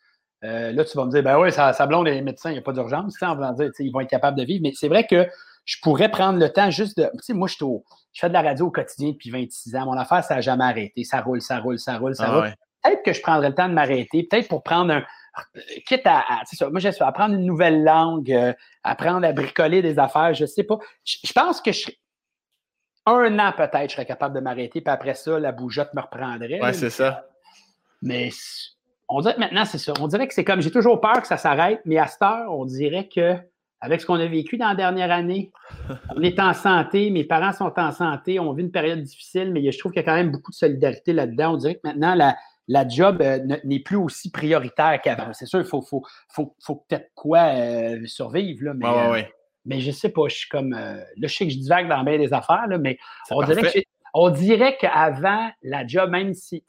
Euh, là, tu vas me dire, ben oui, ça, ça blonde les médecins, il n'y a pas d'urgence. On va dire, ils vont être capables de vivre. Mais c'est vrai que je pourrais prendre le temps juste de. Tu sais, moi, je, je fais de la radio au quotidien depuis 26 ans. Mon affaire, ça n'a jamais arrêté. Ça roule, ça roule, ça roule, ça ah roule. Peut-être que je prendrais le temps de m'arrêter, peut-être pour prendre un, quitte à, ça, moi, j'essaie apprendre une nouvelle langue, euh, apprendre à bricoler des affaires, je ne sais pas. Je, pense que je, un an peut-être, je serais capable de m'arrêter, puis après ça, la bougeotte me reprendrait. Oui, c'est ça. Mais on dirait que maintenant, c'est ça. On dirait que c'est comme, j'ai toujours peur que ça s'arrête, mais à cette heure, on dirait que avec ce qu'on a vécu dans la dernière année, (laughs) on est en santé, mes parents sont en santé, on vit une période difficile, mais je trouve qu'il y a quand même beaucoup de solidarité là-dedans. On dirait que maintenant, la, la job euh, n'est plus aussi prioritaire qu'avant. C'est sûr, il faut, faut, faut, peut-être quoi euh, survivre, là, mais, euh, mais je sais pas, je suis comme. là, je sais que je divague dans bien des affaires, là, mais on dirait, on dirait qu'avant, la job, même si,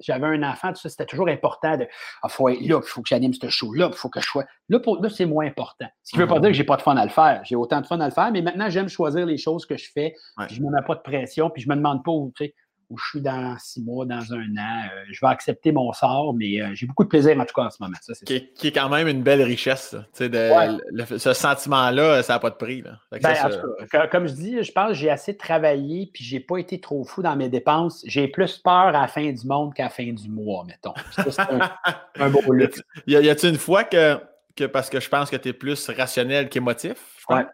j'avais un enfant, tout ça, c'était toujours important de ah, faut être là, il faut que j'anime ce show-là, il faut que je sois. Là, pour, là c'est moins important. Ce qui ne veut pas mhm. dire que j'ai pas de fun à le faire. J'ai autant de fun à le faire, mais maintenant, j'aime choisir les choses que je fais. je ne me mets pas de pression, puis je ne me demande pas où, tu sais, où je suis dans six mois, dans un an. Euh, je vais accepter mon sort, mais euh, j'ai beaucoup de plaisir en tout cas en ce moment. Ça, qui, est, qui, est quand même une belle richesse. De, ce sentiment-là, ça n'a pas de prix. Ben, comme je dis, je pense que j'ai assez travaillé puis j'ai pas été trop fou dans mes dépenses. J'ai plus peur à la fin du monde qu'à la fin du mois, mettons. c'est (laughs) un, beau luxe. Y a-t-il une fois que, que, parce que je pense que tu es plus rationnel qu'émotif? Ouais.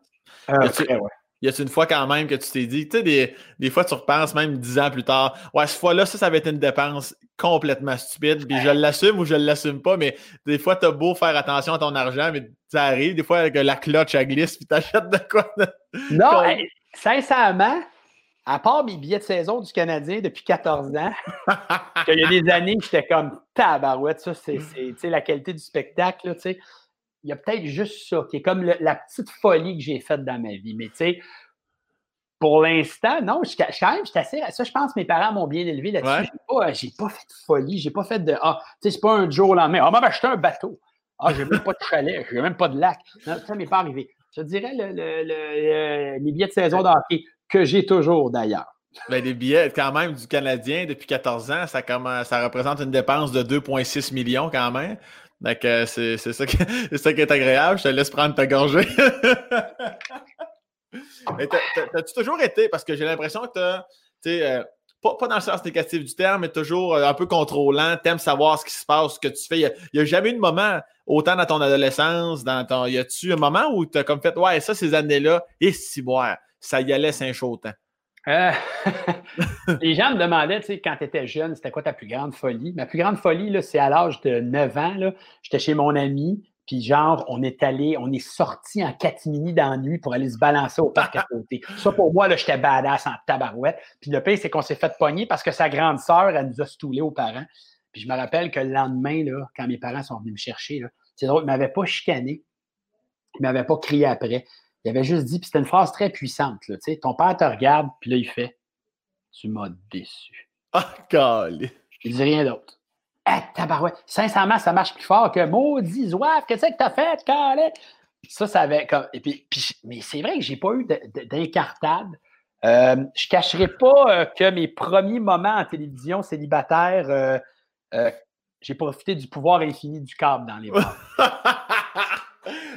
Euh, y a une fois quand même que tu t'es dit, tu sais, des, des, fois tu repenses même dix ans plus tard, ouais, cette fois-là, ça, ça va être une dépense complètement stupide, puis je l'assume ou je l'assume pas, mais des fois, tu as beau faire attention à ton argent, mais ça arrive, des fois, que la cloche, elle glisse, puis t'achètes de quoi. non, sincèrement, à part mes billets de saison du Canadien depuis 14 ans, (laughs) il y a des années, j'étais comme tabarouette, ça, c'est la qualité du spectacle, tu sais il y a peut-être juste ça, qui est comme la petite folie que j'ai faite dans ma vie. Mais tu sais, pour l'instant, non, je, quand même, je assez. Ça, je pense que mes parents m'ont bien élevé là-dessus. J'ai pas, fait de folie, j'ai pas fait de. Ah, tu sais, c'est pas un jour au lendemain. Ah, m'a acheté un bateau. Ah, j'ai même pas de chalet, j'ai même pas de lac. ça m'est pas arrivé. Je dirais le, les billets de saison de hockey, que j'ai toujours d'ailleurs. Ben, les billets, quand même, du Canadien depuis 14 ans, ça, ça représente une dépense de 2,6 millions quand même. Donc, c'est ça, qui, (laughs) ça qui est agréable. Je te laisse prendre ta gorgée. (laughs) T'as-tu toujours été, parce que j'ai l'impression que t'as, tu euh, pas, pas, dans le sens négatif du terme, mais toujours euh, un peu contrôlant, t'aimes savoir ce qui se passe, ce que tu fais. Il n'y a, jamais eu de moment, autant dans ton adolescence, dans ton. Y a-tu un moment où tu as comme fait, ouais, ça, ces années-là, et si, boire, ça y allait, c'est temps. Euh, (laughs) les gens me demandaient, tu sais, quand tu étais jeune, c'était quoi ta plus grande folie? Ma plus grande folie, c'est à l'âge de 9 ans. J'étais chez mon ami, puis genre, on est allé, on est sorti en catimini dans la nuit pour aller se balancer au parc à côté. (laughs) Ça, pour moi, là, j'étais badass en tabarouette. Puis le pire, c'est qu'on s'est fait pogner parce que sa grande sœur, elle nous a stoulés aux parents. Puis je me rappelle que le lendemain, là, quand mes parents sont venus me chercher, c'est drôle, ils ne m'avaient pas chicané. Ils ne m'avaient pas crié après. Il avait juste dit, puis c'était une phrase très puissante, là, ton père te regarde, puis là, il fait Tu m'as déçu. Ah, calé. Il dit rien d'autre. Ah, tabarouette. Sincèrement, ça marche plus fort que maudit zouave, qu'est-ce que t'as fait, calé? Ça, ça avait comme. Et puis, mais c'est vrai que j'ai pas eu d'incartade. Euh, je ne cacherai pas euh, que mes premiers moments en télévision célibataire, euh, euh, j'ai profité du pouvoir infini du câble dans les bras. (laughs)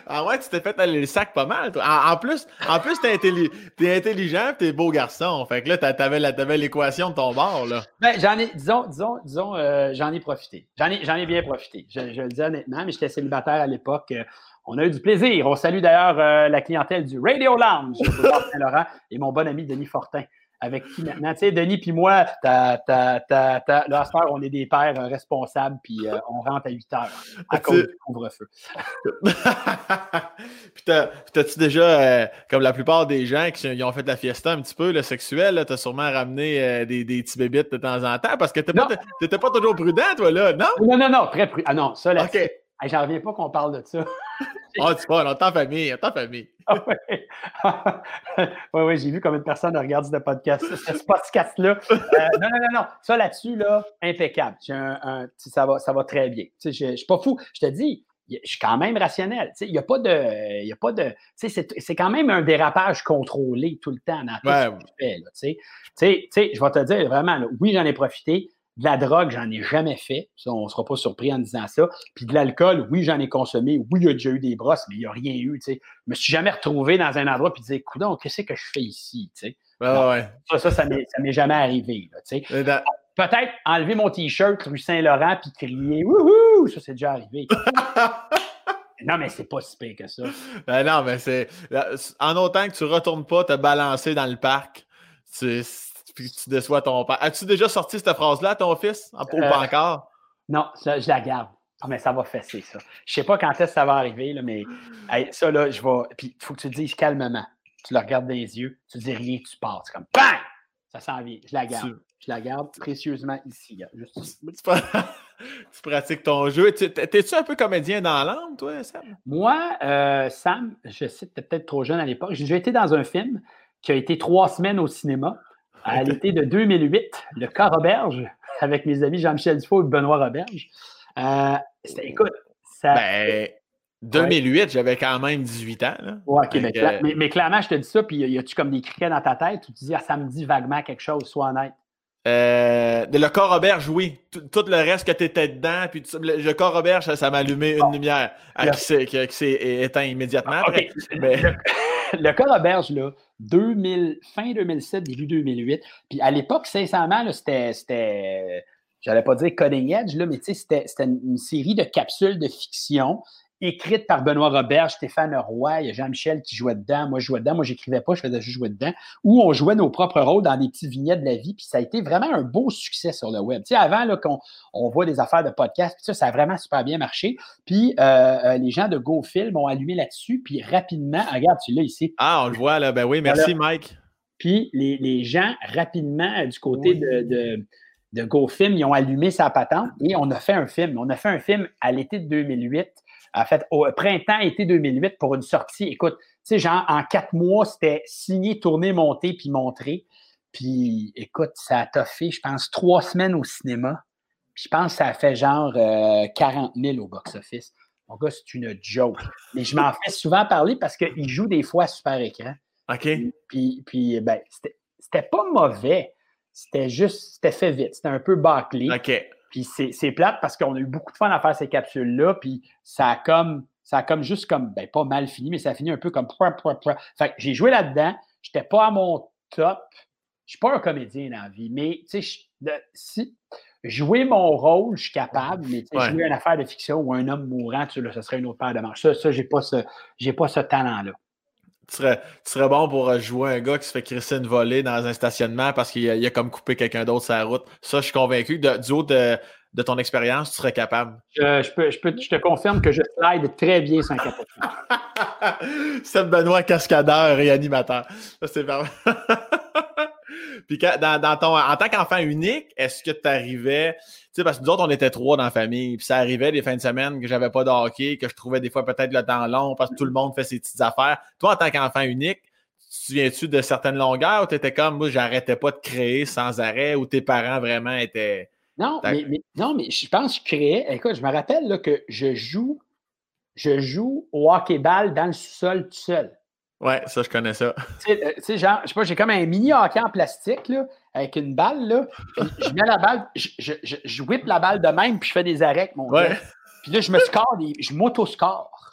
Ah ouais, tu t'es fait aller le sac pas mal. En, plus, en plus t'es, intelligent t'es beau garçon. Fait que là, t'avais, l'équation de ton bord, là. Ben, j'en ai, disons, disons, disons, euh, j'en ai profité. J'en ai, j'en ai bien profité. Je, le dis honnêtement, mais j'étais célibataire à l'époque. Euh, on a eu du plaisir. On salue d'ailleurs euh, la clientèle du Radio Lounge, Saint-Laurent, et mon bon ami Denis Fortin. Avec qui maintenant? Tu sais, Denis puis moi, ta, ta, ta, ta, là, on est des pères euh, responsables, puis euh, on rentre à 8 heures à cause du couvre-feu. (laughs) puis t'as-tu déjà, euh, comme la plupart des gens qui ont fait de la fiesta un petit peu, le sexuel, t'as sûrement ramené des, des petits bébites de temps en temps parce que t'étais pas, pas toujours prudent, toi, là, non? Non, non, non, très prudent. Ah non, ça, là, okay. J'en reviens pas qu'on parle de ça. Oh, tu vois, on famille, on famille. oui, (laughs) oui, j'ai vu combien de personnes regardent ce podcast, ce podcast-là. Euh, non, non, non, non. Ça là-dessus, là, impeccable. Un, ça, va, ça va très bien. je ne suis pas fou. Je te dis, je suis quand même rationnel. Il n'y a pas de. Y a pas de c'est quand même un dérapage contrôlé tout le temps dans tout ce que je fais. je vais te dire vraiment, oui, j'en ai profité. De la drogue, j'en ai jamais fait. on ne sera pas surpris en disant ça. Puis de l'alcool, oui, j'en ai consommé. Oui, il y a déjà eu des brosses, mais il n'y a rien eu. Je ne me suis jamais retrouvé dans un endroit et disais, écoute, qu'est-ce que je fais ici? ouais. Ça, ça, ça m'est jamais arrivé. Peut-être enlever mon T-shirt rue Saint-Laurent puis crier Wouhou! Ça, c'est déjà arrivé. (laughs) non, mais c'est pas si pire que ça. Ben non, mais c'est. En autant que tu ne retournes pas te balancer dans le parc, c'est puis tu déçois ton père. As-tu déjà sorti cette phrase-là à ton fils? Ou pas euh, encore? Non, je la garde. Ah, mais ça va fesser, ça. Je sais pas quand est-ce que ça va arriver, là, mais ça, là, je vais. Puis il faut que tu le dises calmement. Tu le regardes dans les yeux, tu dis rien, tu pars. C'est comme BANG! Ça s'en vient. Je la garde. Je la garde précieusement ici. (laughs) Tu, pratiques ton jeu. T'es-tu un peu comédien dans l'âme, toi, Sam? Moi, euh, Sam, je sais, tu peut-être trop jeune à l'époque. J'ai été dans un film qui a été trois semaines au cinéma à l'été de 2008, le cas Roberge, avec mes amis Jean-Michel Dufault et Benoît Roberge. Euh, écoute, ça. Ben, 2008, j'avais quand même 18 ans. Là. Ouais, mais, clairement, je te dis ça, puis y a-tu comme des criquets dans ta tête tu dis, ah, ça me dit vaguement quelque chose, sois honnête? Euh, le corps Roberge, oui. Tout, le reste que tu étais dedans, puis le, corps Roberge, ça, m'a allumé une lumière qui s'est éteint immédiatement. Après. le cas Roberge, là, 2000, fin 2007, début 2008. Puis à l'époque, sincèrement, c'était, j'allais pas dire cutting edge, là, mais c'était une série de capsules de fiction écrite par Benoît Robert, Stéphane Roy, il y a Jean-Michel qui jouait dedans, moi je jouais dedans, moi j'écrivais pas, je faisais juste jouer dedans, où on jouait nos propres rôles dans des petits vignettes de la vie, puis ça a été vraiment un beau succès sur le web. Tu sais, avant qu'on on voit des affaires de podcast, ça, ça a vraiment super bien marché. Puis euh, euh, les gens de GoFilm ont allumé là-dessus, puis rapidement, regarde, tu l'as ici. Ah, on le voit là, ben oui, merci Mike. Puis les, gens, rapidement, euh, du côté de, de de GoFilm, ils ont allumé sa patente et on a fait un film. On a fait un film à l'été de 2008 en fait, au printemps-été 2008 pour une sortie. Écoute, tu sais, genre, en quatre mois, c'était signé, tourné, monté, puis montré. Puis, écoute, ça a toffé, je pense, trois semaines au cinéma. Puis, je pense que ça a fait genre 40 euh, 000 au box-office. Mon gars, c'est une joke. Mais je m'en fais souvent parler parce qu'il joue des fois à super écran. OK. Puis, puis ben, c'était pas mauvais. C'était juste, c'était fait vite. C'était un peu bâclé. OK. Puis c'est plate parce qu'on a eu beaucoup de fun à faire ces capsules-là, puis ça a comme, ça a comme juste comme, ben pas mal fini, mais ça a fini un peu comme. Fait j'ai joué là-dedans, j'étais pas à mon top. Je suis pas un comédien dans la vie, mais tu sais, si jouer mon rôle, je suis capable, mais jouer une affaire de fiction ou un homme mourant, tu sais, ça serait une autre paire de manches. Ça, ça j'ai pas ce, j'ai pas ce talent-là. Tu serais, bon pour euh, jouer un gars qui se fait crisser une volée dans un stationnement parce qu'il a, comme coupé quelqu'un d'autre la route. Ça, je suis convaincu que du haut de, ton expérience, tu serais capable. Je, peux, je, te confirme que je slide très bien sans capacité. (laughs) Seb Benoît, cascadeur et animateur. Ça, c'est vraiment. (laughs) Puis dans, ton, en tant qu'enfant unique, est-ce que tu arrivais, tu sais, parce que nous autres, on était trois dans la famille, puis ça arrivait des fins de semaine que j'avais pas de hockey, que je trouvais des fois peut-être le temps long parce que tout le monde fait ses petites affaires. Toi, en tant qu'enfant unique, tu te souviens-tu de certaines longueurs ou tu étais comme, moi, j'arrêtais pas de créer sans arrêt ou tes parents vraiment étaient. Non, mais, non, mais je pense que je créais. Écoute, je me rappelle là, que je joue, je joue au hockey-ball dans le sous-sol tout seul. Ouais, ça, je connais ça. Tu sais, genre, je sais pas, j'ai comme un mini hockey en plastique, là, avec une balle, là. je mets la balle, je, je, je, whip la balle de même, puis je fais des arrêts mon ouais. Puis là, je me score, des, je m'auto-score.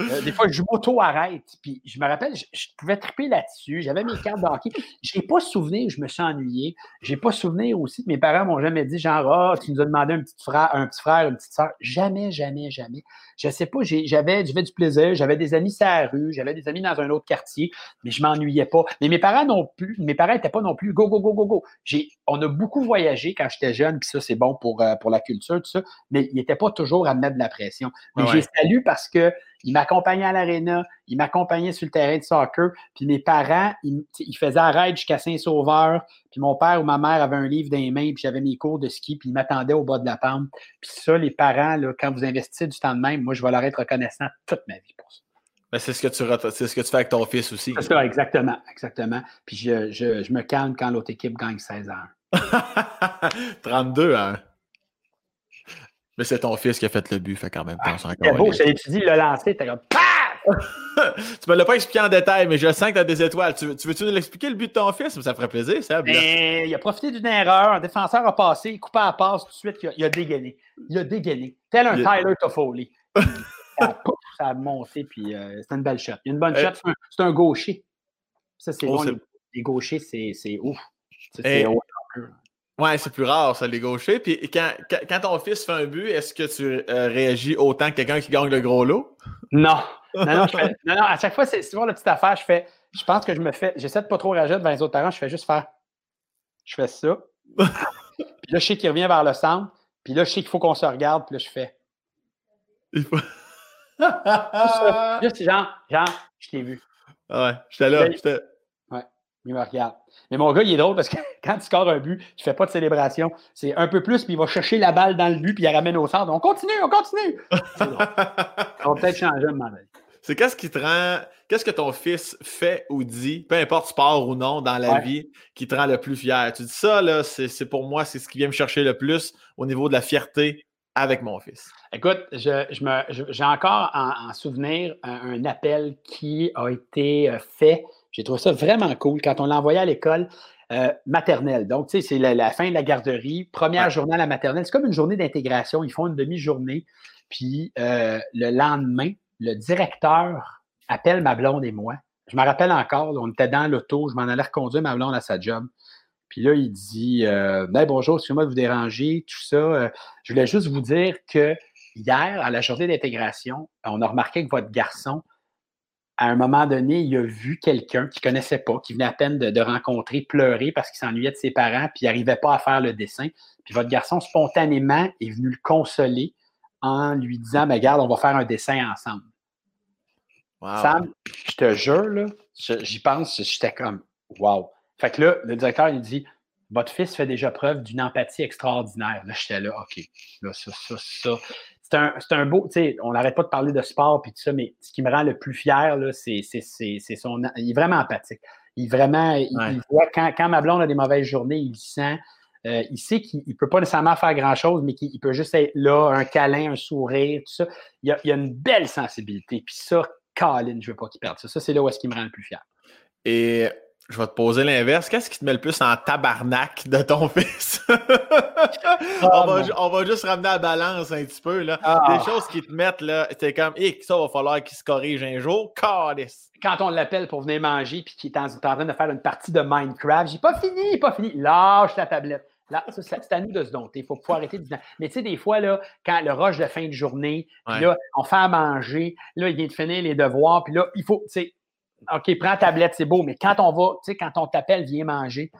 Euh, des fois, je m'auto-arrête. Puis je me rappelle, je, pouvais triper là-dessus. J'avais mes cartes de hockey. Je n'ai pas souvenir, je me suis ennuyé. J'ai pas souvenir aussi que mes parents m'ont jamais dit genre Ah, tu nous as demandé un petit frère, un petit frère, une petite soeur. Jamais, jamais, jamais. Je sais pas, j'avais du plaisir, j'avais des amis sur la rue, j'avais des amis dans un autre quartier, mais je m'ennuyais pas. Mais mes parents non plus, mes parents n'étaient pas non plus go, go, go, go, go. On a beaucoup voyagé quand j'étais jeune, puis ça, c'est bon pour, euh, pour la culture, tout ça, mais ils n'étaient pas toujours à me mettre de la pression. Mais j'ai salué parce que il m'accompagnait à l'aréna, il m'accompagnait sur le terrain de soccer, puis mes parents, ils, faisaient arrêt jusqu'à Saint-Sauveur, puis mon père ou ma mère avait un livre dans les mains, puis j'avais mes cours de ski, puis ils m'attendaient au bas de la pente. Puis ça, les parents, là, quand vous investissez du temps de même, moi, je vais leur être reconnaissant toute ma vie pour ça. Ben, c'est ce que tu c'est ce que tu fais avec ton fils aussi. C'est ça, exactement, exactement. Puis je, je, je me calme quand l'autre équipe gagne 16 ans. 32 hein? Mais c'est ton fils qui a fait le but, fait quand même ah, C'est beau, je dit, il l'a lancé, t'es comme (laughs) tu me l'as pas expliqué en détail, mais je sens que tu as des étoiles. Tu, veux-tu nous l'expliquer le but de ton fils? Ça ferait plaisir, ça. Ben, il a profité d'une erreur. Un défenseur a passé, coupé à la passe tout de suite. Il a, dégainé. Il a dégainé. Tel un Tyler Toffoli. (laughs) ça, a, monté, puis euh, c'est une belle shot. Il y a une bonne shot. C'est un, gaucher. Ça, c'est oh, bon. Les, gauchers, c'est ouf. C'est Ouais, c'est plus rare, ça, les gauchers. Puis quand, quand, ton fils fait un but, est-ce que tu euh, réagis autant que quelqu'un qui gagne le gros lot? Non. Non, non, non, non, à chaque fois, c'est toujours la petite affaire. Je fais, je pense que je me fais, j'essaie de pas trop réagir devant les autres parents. Je fais juste faire, je fais ça. (laughs) puis là, je sais qu'il revient vers le centre. Puis là, je sais qu'il faut qu'on se regarde. Puis là, je fais. Il faut. (laughs) juste genre, genre, je t'ai vu. Ouais, j'étais là. Ouais, il me regarde. Mais mon gars, il est drôle parce que (laughs) quand il score un but, il ne fait pas de célébration. C'est un peu plus, puis il va chercher la balle dans le but, puis il la ramène au centre. On continue, on continue. on va peut-être changer un moment C'est qu'est-ce qui te rend. Qu'est-ce que ton fils fait ou dit, peu importe sport ou non, dans la vie, qui te rend le plus fier? Tu dis ça, là, c'est pour moi, c'est ce qui vient me chercher le plus au niveau de la fierté avec mon fils. Écoute, j'ai je, encore en, souvenir un, appel qui a été euh, fait j'ai trouvé ça vraiment cool quand on l'a envoyé à l'école euh, maternelle. Donc, tu sais, c'est la, fin de la garderie, première journée à la maternelle. C'est comme une journée d'intégration. Ils font une demi-journée. Puis euh, le lendemain, le directeur appelle ma blonde et moi. Je me rappelle encore, on était dans l'auto, je m'en allais reconduire ma blonde à sa job. Puis là, il dit euh, ben, Bonjour, excusez-moi de vous déranger, tout ça. je voulais juste vous dire que hier, à la journée d'intégration, on a remarqué que votre garçon à un moment donné, il a vu quelqu'un qu'il ne connaissait pas, qui venait à peine de, rencontrer, pleurer parce qu'il s'ennuyait de ses parents, puis il n'arrivait pas à faire le dessin. Puis votre garçon, spontanément, est venu le consoler en lui disant ben, Regarde, on va faire un dessin ensemble. Sam, je te jure, là, j'y pense, j'étais comme Wow. Fait que là, le directeur, il dit Votre fils fait déjà preuve d'une empathie extraordinaire. Là, j'étais là, OK. Là, ça, ça, ça c'est un, beau, tu sais, on n'arrête pas de parler de sport et tout ça, mais ce qui me rend le plus fier, c'est son. Il est vraiment empathique. Il vraiment, il, voit quand, quand, ma blonde a des mauvaises journées, il sent. Euh, il sait qu'il ne peut pas nécessairement faire grand-chose, mais qu'il peut juste être là, un câlin, un sourire, tout ça. Il y a, il a une belle sensibilité. Puis ça, Colin, je ne veux pas qu'il perde ça. Ça, c'est là où est-ce qu'il me rend le plus fier. Et je vais te poser l'inverse. Qu'est-ce qui te met le plus en tabarnak de ton (laughs) fils? Ah, on, va, juste ramener la balance un petit peu. Là. Ah. Des choses qui te mettent là, c'est comme, hé, ça va falloir qu'il se corrige un jour. Calice. Quand on l'appelle pour venir manger puis qu'il est en, train de faire une partie de Minecraft, j'ai pas fini, pas fini. Lâche la tablette. Là, c'est à nous de se dompter. Il faut, faut, arrêter de. Mais tu sais, des fois, là, quand le rush de fin de journée, là, on fait à manger, là, il vient de finir les devoirs, puis là, il faut, tu sais, OK, prends la tablette, c'est beau, mais quand on va, tu sais, quand on t'appelle, viens manger.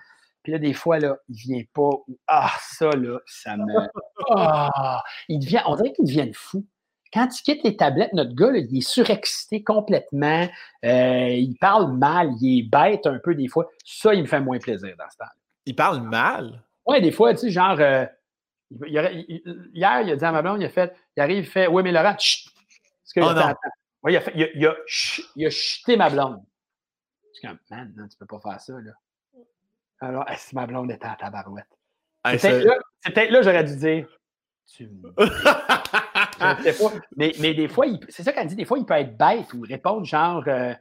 Puis là, des fois, là, il vient pas. Ah, ça, là, ça me. (laughs) Ah, il devient, on dirait qu'il devient fou. Quand il quitte les tablettes, notre gars, il est surexcité complètement. Euh, il parle mal, il est bête un peu des fois. Ça, il me fait moins plaisir dans ce temps Il parle mal? Oui, des fois, tu sais, genre. Euh, hier, il a dit à ma blonde, il a fait, il arrive, il fait Oui, mais Laurent, chut! Ce que oh, il, a fait, il, a, il, a, chuté ma blonde. Je suis comme, man, non, tu peux pas faire ça, là. Alors, si ma blonde était en tabarouette? c'est peut-être là, j'aurais dû dire, tu (laughs) sais pas. Mais, mais des fois, c'est ça qu'elle dit, des fois, il peut être bête ou répondre genre, euh,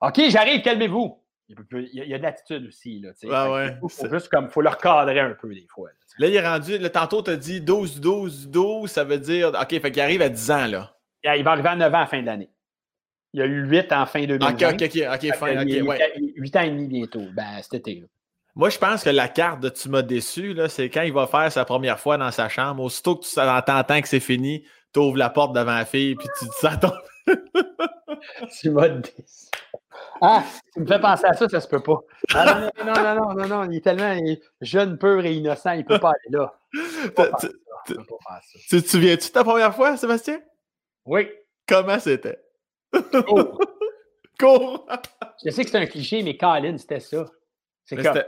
OK, j'arrive, calmez-vous. Il, y a de l'attitude aussi. Là, ah ouais. Il faut, juste comme, faut le recadrer un peu des fois. Là, il est rendu, le tantôt, tu as dit 12, 12, 12, ça veut dire, OK, fait qu'il arrive à 10 ans, là. Il va arriver à 9 ans à la fin de l'année. Il y a eu 8 en fin 2020. OK, OK, OK, OK, fin, OK, ouais. 8 ans et demi bientôt, ben, cet été. Moi, je pense que la carte de Tu m'as déçu, c'est quand il va faire sa première fois dans sa chambre. Aussitôt que tu t'entends que c'est fini, tu ouvres la porte devant la fille, puis tu dis ça ton. (laughs) tu m'as déçu. Ah, tu me fais penser à ça, ça se peut pas. Ah, non, non, non, non, non, non, il est tellement jeune, pur et innocent, il peut pas aller là. Tu te souviens-tu de ta première fois, Sébastien? Oui. Comment c'était? Cours. (laughs) Cours. Je sais que c'est un cliché, mais Colin, c'était ça. C'est comme...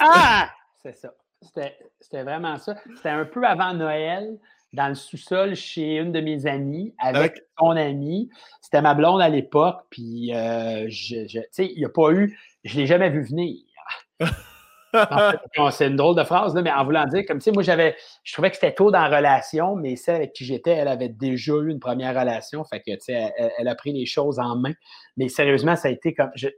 Ah! C'est ça. C'était vraiment ça. C'était un peu avant Noël, dans le sous-sol chez une de mes amies, avec, son ami. C'était ma blonde à l'époque, puis euh, je, tu sais, il n'y a pas eu, je ne l'ai jamais vu venir. (laughs) (laughs) c'est une drôle de phrase, mais en voulant dire, comme tu sais, moi, j'avais, je trouvais que c'était tôt dans la relation, mais celle avec qui j'étais, elle avait déjà eu une première relation, fait que, tu sais, elle, a pris les choses en main. Mais sérieusement, ça a été comme, je,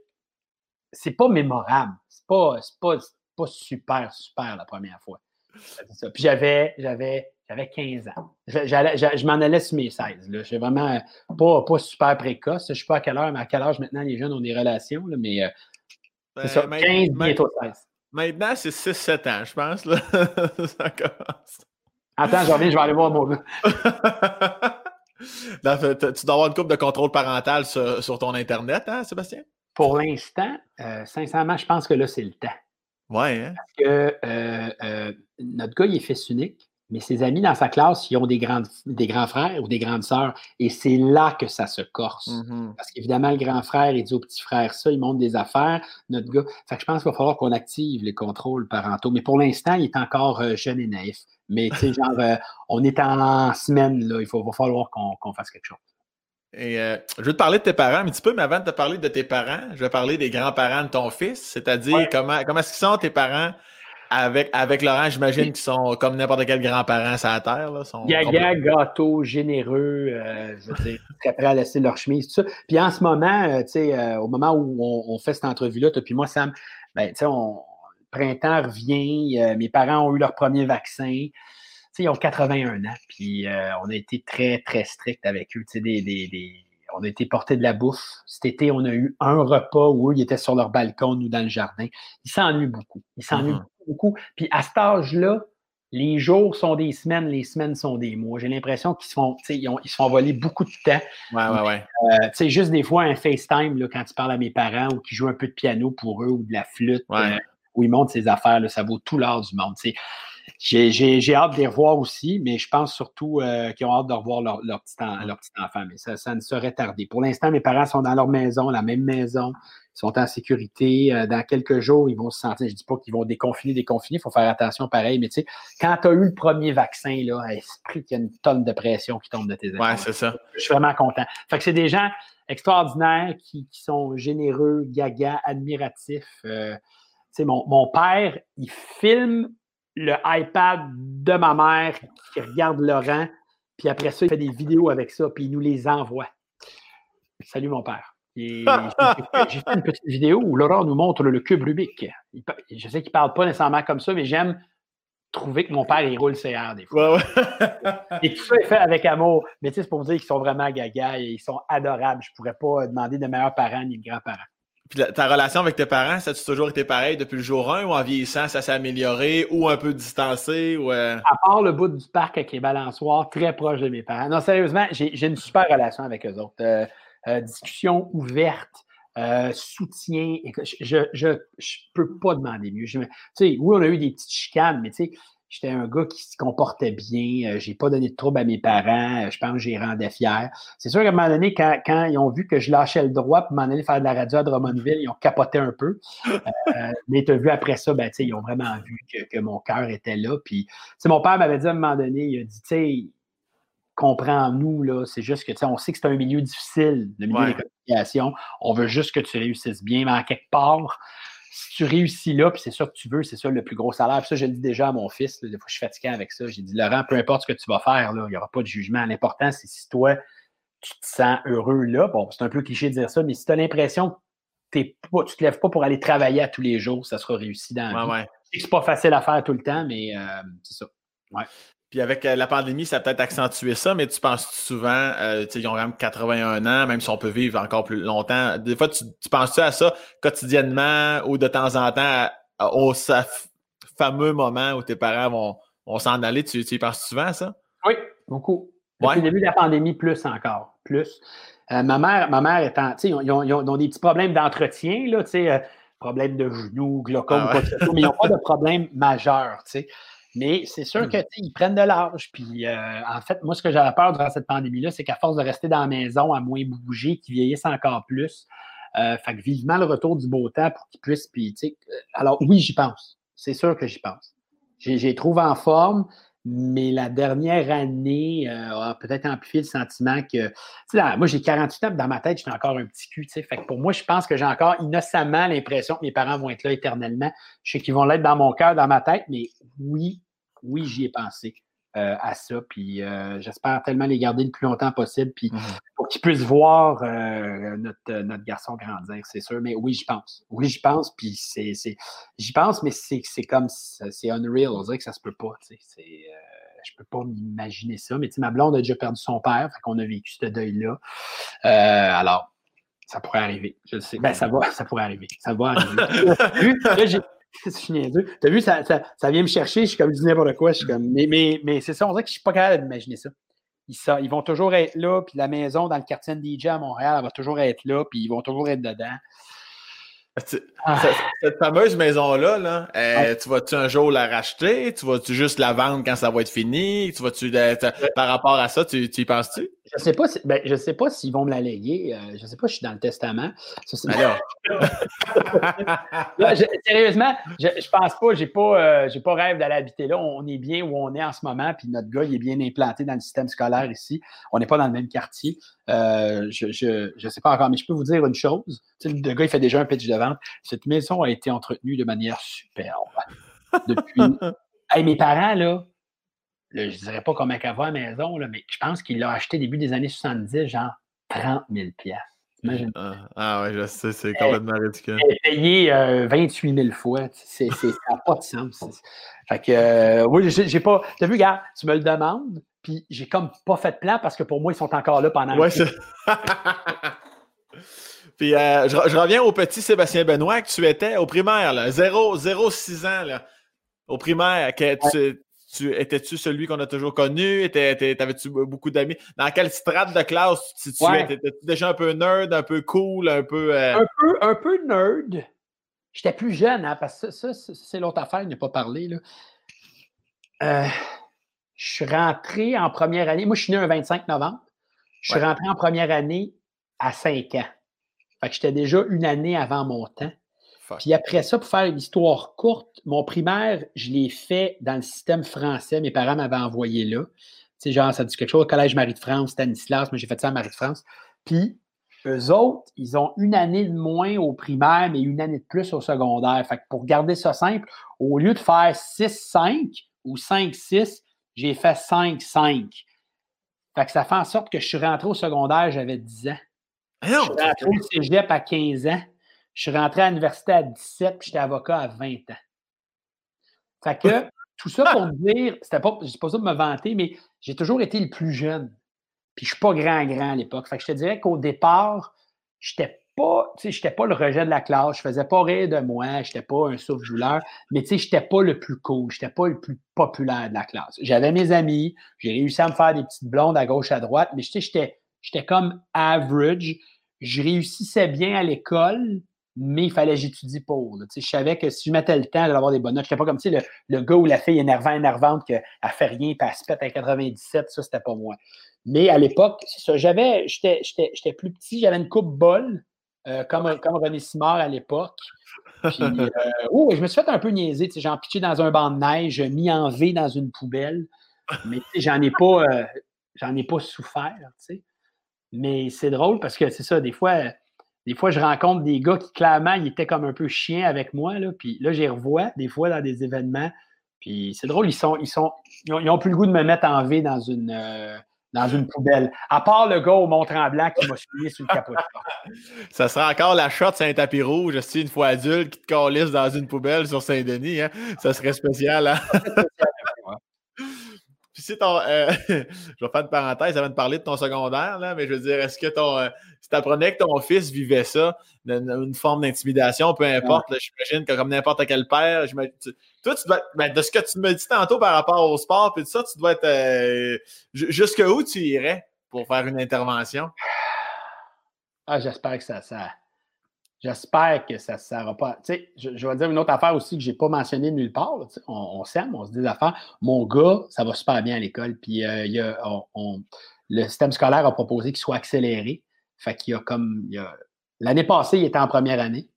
c'est pas mémorable. C'est pas, pas, pas super, super la première fois. Puis j'avais, j'avais, j'avais 15 ans. Je, m'en allais sur mes 16. Je suis vraiment pas, pas super précoce. Je ne sais pas à quelle heure, mais à quel âge maintenant les jeunes ont des relations. Là, mais euh, c'est ça, 15, ben, bientôt 16. Maintenant, c'est 6-7 ans, je pense. Là. (laughs) ça commence. Attends, je reviens, je vais aller voir mon gars. (laughs) tu dois avoir une coupe de contrôle parental sur, sur ton Internet, hein, Sébastien? Pour l'instant, euh, sincèrement, je pense que là, c'est le temps. Ouais. Hein? Parce que euh, euh, notre gars, il est fils unique, mais ses amis dans sa classe, ils ont des, grandes, des grands frères ou des grandes sœurs. Et c'est là que ça se corse. Mm-hmm. Parce qu'évidemment, le grand frère, il dit au petit frère ça, il monte des affaires. Notre gars. Fait que je pense qu'il va falloir qu'on active les contrôles parentaux. Mais pour l'instant, il est encore jeune et naïf. Mais tu sais, genre, (laughs) on est en semaine, là. Il faut, va falloir qu'on fasse quelque chose. Et euh, je vais te parler de tes parents un petit peu, mais avant de te parler de tes parents, je vais parler des grands-parents de ton fils, c'est-à-dire comment, comment est-ce qu'ils sont tes parents avec, avec Laurent, j'imagine qu'ils sont comme n'importe quel grand-parent sur la terre. Là, sont Gaga, gâteau, généreux, euh, je veux dire, très prêts à laisser leur chemise, tout ça. Puis en ce moment, euh, tu sais, au moment où on, fait cette entrevue-là, toi puis moi, Sam, ben, tu sais, on, printemps revient, mes parents ont eu leur premier vaccin ils ont 81 ans, puis euh, on a été très, très strict avec eux. Des, des, on a été porté de la bouffe. Cet été, on a eu un repas où eux, ils étaient sur leur balcon, nous, dans le jardin. Ils s'ennuient beaucoup. Ils s'ennuient beaucoup, Puis à cet âge-là, les jours sont des semaines, les semaines sont des mois. J'ai l'impression qu'ils se font, ils, ils se font voler beaucoup de temps. Ouais, ouais, ouais. Euh, sais, juste des fois, un FaceTime, là, quand tu parles à mes parents ou qu'ils jouent un peu de piano pour eux ou de la flûte, euh, où ils montent ses affaires, là, ça vaut tout l'art du monde. J'ai hâte de les revoir aussi, mais je pense surtout euh, qu'ils ont hâte de revoir leur, leur, petit, leur petit enfant. Mais ça, ça ne serait tardé. Pour l'instant, mes parents sont dans leur maison, la même maison. Ils sont en sécurité. Euh, dans quelques jours, ils vont se sentir. Je ne dis pas qu'ils vont déconfiner, déconfiner. Il faut faire attention pareil. Mais tu sais, quand tu as eu le premier vaccin, là, esprit qu'il y a une tonne de pression qui tombe de tes épaules. Ouais, c'est ça. Je suis vraiment content. Fait que c'est des gens extraordinaires qui, qui, sont généreux, gaga, admiratifs. Euh, mon, mon père, il filme le iPad de ma mère qui regarde Laurent, puis après ça, il fait des vidéos avec ça, puis il nous les envoie. Salut mon père. J'ai fait une petite vidéo où Laurent nous montre le cube Rubik. je sais qu'il ne parle pas nécessairement comme ça, mais j'aime trouver que mon père, il roule ses airs des fois. et tout ça est fait avec amour. Mais tu sais, c'est pour vous dire qu'ils sont vraiment gaga et ils sont adorables. Je ne pourrais pas demander de meilleurs parents ni de grands-parents. Puis ta relation avec tes parents, ça a toujours été pareil depuis le jour 1 ou en vieillissant, ça s'est amélioré ou un peu distancé? Ou euh? À part le bout du parc avec les balançoires, très proche de mes parents. Non, sérieusement, j'ai une super relation avec eux autres. Euh, euh, discussion ouverte, soutien. Je ne peux pas demander mieux. Sais, oui, on a eu des petites chicanes, mais tu sais, J'étais un gars qui se comportait bien. Euh, j'ai pas donné de trouble à mes parents. Euh, je pense que j'ai rendu fier. C'est sûr qu'à un moment donné, quand, quand, ils ont vu que je lâchais le droit pour m'en aller faire de la radio à Drummondville, ils ont capoté un peu. Euh, mais tu as vu après ça, ben, ils ont vraiment vu que, que mon cœur était là. Puis, mon père m'avait dit à un moment donné, il a dit, tu sais, comprends-nous, là. C'est juste que, tu sais, on sait que c'est un milieu difficile, le milieu des communications. On veut juste que tu réussisses bien, mais en quelque part, si tu réussis là, puis c'est ça que tu veux, c'est ça le plus gros salaire. Puis ça, je le dis déjà à mon fils, des fois je suis fatigué avec ça. J'ai dit, Laurent, peu importe ce que tu vas faire, là, il n'y aura pas de jugement. L'important, c'est si toi, tu te sens heureux là. Bon, c'est un peu cliché de dire ça, mais si tu as l'impression que tu ne te lèves pas pour aller travailler à tous les jours, ça sera réussi dans la ouais, C'est pas facile à faire tout le temps, mais euh, c'est ça. Ouais. Puis avec euh, la pandémie, ça a peut-être accentué ça, mais tu penses souvent, euh, tu sais, ils ont quand même 81 ans, même si on peut vivre encore plus longtemps. Des fois, tu, penses-tu à ça quotidiennement ou de temps en temps au fameux moment où tes parents vont, s'en aller? Tu, y penses souvent à ça? Oui, beaucoup. Depuis le début de la pandémie, plus encore. Plus. Euh, ma mère, ma mère étant, tu sais, ils, ont, des petits problèmes d'entretien, là, tu sais, problèmes de genoux, glaucome, ah mais ils n'ont pas de problème majeur, tu sais. Mais c'est sûr mmh. qu'ils prennent de l'âge. Puis, euh, en fait, moi, ce que j'avais peur durant cette pandémie-là, c'est qu'à force de rester dans la maison, à moins bouger, qu'ils vieillissent encore plus. Euh, fait que vivement le retour du beau temps pour qu'ils puissent. Puis, euh, alors, oui, j'y pense. C'est sûr que j'y pense. J'ai trouvé en forme, mais la dernière année a peut-être amplifié le sentiment que. Moi, j'ai 48 ans, dans ma tête, j'étais encore un petit cul. Fait pour moi, je pense que j'ai encore innocemment l'impression que mes parents vont être là éternellement. Je sais qu'ils vont l'être dans mon cœur, dans ma tête, mais oui, oui, j'y ai pensé. Euh, à ça. Puis euh, j'espère tellement les garder le plus longtemps possible. Puis mmh pour qu'ils puissent voir euh, notre, notre, garçon grandir, c'est sûr. Mais oui, j'y pense. Oui, j'y pense. Puis c'est, j'y pense, mais c'est, comme c'est unreal. On dirait que ça se peut pas. C'est, je peux pas m'imaginer ça. Mais ma blonde a déjà perdu son père. Fait qu'on a vécu ce deuil-là. alors, ça pourrait arriver. Je le sais. Ben, ça va, (laughs) ça pourrait arriver. Ça va arriver. (laughs) (laughs) T'as vu, ça, ça, vient me chercher, je suis comme, je dis n'importe quoi. Je suis comme, mais, mais, mais c'est ça, on dirait que je suis pas capable d'imaginer ça. Ils, ça. ils vont toujours être là, puis la maison dans le quartier de DJ à Montréal, elle va toujours être là, puis ils vont toujours être dedans. Ah. Cette fameuse maison-là, là, euh, tu vas-tu un jour la racheter? Tu vas-tu juste la vendre quand ça va être fini? Tu vas-tu par rapport à ça, tu, tu y penses-tu? Je sais pas ben, je sais pas s'ils vont me la léguer. Euh, je sais pas, je suis dans le testament. Alors. (laughs) sérieusement, je, je pense pas, j'ai pas, euh, j'ai pas rêve d'aller habiter là. On est bien où on est en ce moment, puis notre gars, il est bien implanté dans le système scolaire ici. On n'est pas dans le même quartier. Euh, je, je, sais pas encore, mais je peux vous dire une chose. le gars, il fait déjà un pitch de Cette maison a été entretenue de manière superbe. Depuis. (laughs) hey, mes parents, là, je ne dirais pas comment elle va à la maison, là, mais je pense qu'il l'a acheté début des années 70, genre 30 000 Imagine. Ah, ah ouais, je sais, c'est complètement ridicule. A payé 28 000 fois. C'est, ça n'a pas de sens. Fait que, euh, oui, j'ai, pas. Tu as vu, gars, tu me le demandes, puis j'ai comme pas fait de plan parce que pour moi, ils sont encore là pendant. Ouais, c'est. (laughs) puis euh, je, reviens au petit Sébastien Benoît que tu étais au primaire, 0-6 ans, là. Au primaire, que tu, tu étais-tu celui qu'on a toujours connu? T'avais-tu beaucoup d'amis? Dans quelle strate de classe tu tu Étais-tu déjà un peu nerd, un peu cool, un peu. Euh? Un peu, un peu nerd. J'étais plus jeune, hein, parce que ça, c'est l'autre affaire, il n'a pas parlé. Là. Euh, je suis rentré en première année. Moi, je suis né un 25 novembre. Je suis rentré en première année à 5 ans. Fait que j'étais déjà une année avant mon temps. Puis après ça, pour faire une histoire courte, mon primaire, je l'ai fait dans le système français. Mes parents m'avaient envoyé là. Tu sais, genre, ça dit quelque chose, Collège Marie de France, Stanislas, mais j'ai fait ça à Marie de France. Puis, eux autres, ils ont une année de moins au primaire, mais une année de plus au secondaire. Fait que pour garder ça simple, au lieu de faire 6-5 ou 5-6, j'ai fait 5-5. Fait que ça fait en sorte que je suis rentré au secondaire, j'avais 10 ans. Je suis rentré au cégep à 15 ans. Je suis rentré à l'université à 17 puis j'étais avocat à 20 ans. Fait que (laughs) tout ça pour dire, c'était pas, je pas ça de me vanter, mais j'ai toujours été le plus jeune. Puis je suis pas grand, grand à l'époque. Fait que je te dirais qu'au départ, j'étais pas, tu sais, j'étais pas le rejet de la classe, je faisais pas rire de moi, j'étais pas un souffle-jouleur, mais tu sais, j'étais pas le plus cool, j'étais pas le plus populaire de la classe. J'avais mes amis, j'ai réussi à me faire des petites blondes à gauche, à droite, mais tu sais, j'étais, j'étais comme average. Je réussissais bien à l'école, mais il fallait que j'étudie pour. Je savais que si je mettais le temps, j'allais avoir des bonnes notes. Je n'étais pas comme le, le gars ou la fille énervante, énervante, qu'elle ne fait rien et elle se pète à 97, ça, c'était pas moi. Mais à l'époque, c'est ça. J'avais, j'étais plus petit, j'avais une coupe bol, euh, comme, comme René Simard à l'époque. Euh, (laughs) je me suis fait un peu niaiser. J'en pitché dans un banc de neige, mis en V dans une poubelle. Mais j'en ai pas, euh, j'en ai pas souffert. Mais c'est drôle parce que c'est ça, des fois, des fois, je rencontre des gars qui, clairement, ils étaient comme un peu chiens avec moi. Là, puis là, les revois des fois dans des événements. Puis c'est drôle, ils sont, ils sont, ils ont, plus le goût de me mettre en V dans une, euh, dans une poubelle. À part le gars au Mont-Tremblant qui m'a suivi sur le capot. (laughs) Ça sera encore la shot sur un tapis rouge, une fois adulte qui te calisse dans une poubelle sur Saint-Denis. Hein? Ça serait spécial. Hein? (laughs) Puis si ton. Euh, (laughs) je vais faire une parenthèse avant de parler de ton secondaire, là, mais je veux dire, est-ce que ton. Euh, si tu apprenais que ton fils vivait ça, une, forme d'intimidation, peu importe, j'imagine que comme n'importe quel père, toi, tu dois. Ben, de ce que tu me dis tantôt par rapport au sport, puis tout ça, tu dois être. Euh, jusque où tu irais pour faire une intervention? Ah, j'espère que ça. ça J'espère que ça ne sert pas. Tu sais, je, vais dire une autre affaire aussi que je n'ai pas mentionné nulle part. on, s'aime, on se dit des affaires. Mon gars, ça va super bien à l'école. Puis euh, il y a, le système scolaire a proposé qu'il soit accéléré. Fait qu'il y a comme. L'année passée, il était en première année.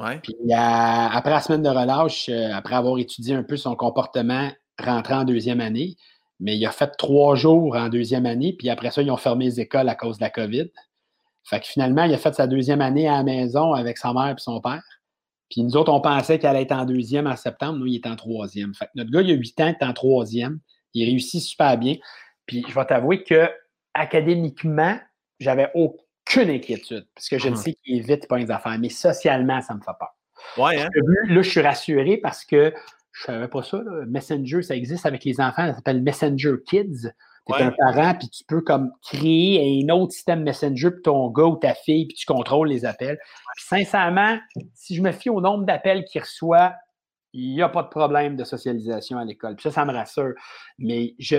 Ouais. Puis après la semaine de relâche, euh, après avoir étudié un peu son comportement, rentré en deuxième année, mais il a fait trois jours en deuxième année, puis après ça, ils ont fermé les écoles à cause de la COVID. Fait que finalement, il a fait sa deuxième année à la maison avec sa mère et son père. Puis nous autres, on pensait qu'elle allait être en deuxième en septembre. Nous, il est en troisième. Fait que notre gars, il a huit ans, il est en troisième. Il réussit super bien. Puis je vais t'avouer que académiquement, j'avais aucune inquiétude. Parce que je le sais qu'il est vite pas les affaires. Mais socialement, ça me fait peur. Ouais, hein? Là, je suis rassuré parce que je savais pas ça. Messenger, ça existe avec les enfants. Ça s'appelle Messenger Kids. Tu es un parent, puis tu peux comme créer un autre système Messenger pour ton gars ou ta fille, puis tu contrôles les appels. Puis sincèrement, si je me fie au nombre d'appels qu'il reçoit, il n'y a pas de problème de socialisation à l'école. Puis ça, ça me rassure. Mais je,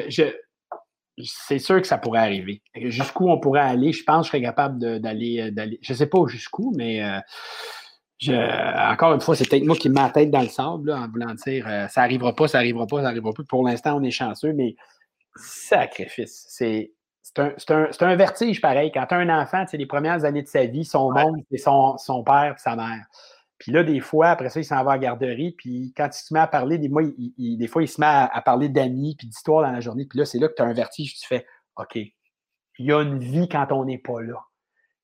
c'est sûr que ça pourrait arriver. Jusqu'où on pourrait aller, je pense que je serais capable d'aller. Je ne sais pas jusqu'où, mais euh, encore une fois, c'est peut-être moi qui mets la tête dans le sable en voulant dire euh, ça n'arrivera pas, ça n'arrivera pas, ça n'arrivera pas. Pour l'instant, on est chanceux, mais sacrifice. C'est un, un, un, vertige pareil. Quand tu as un enfant, les premières années de sa vie, son monde, c'est son, son, père et sa mère. Puis là, des fois, après ça, il s'en va à la garderie. Puis quand il se met à parler, des, il, des fois, il se met à, parler d'amis puis d'histoires dans la journée. Puis là, c'est là que tu as un vertige. Tu fais OK, il y a une vie quand on n'est pas là.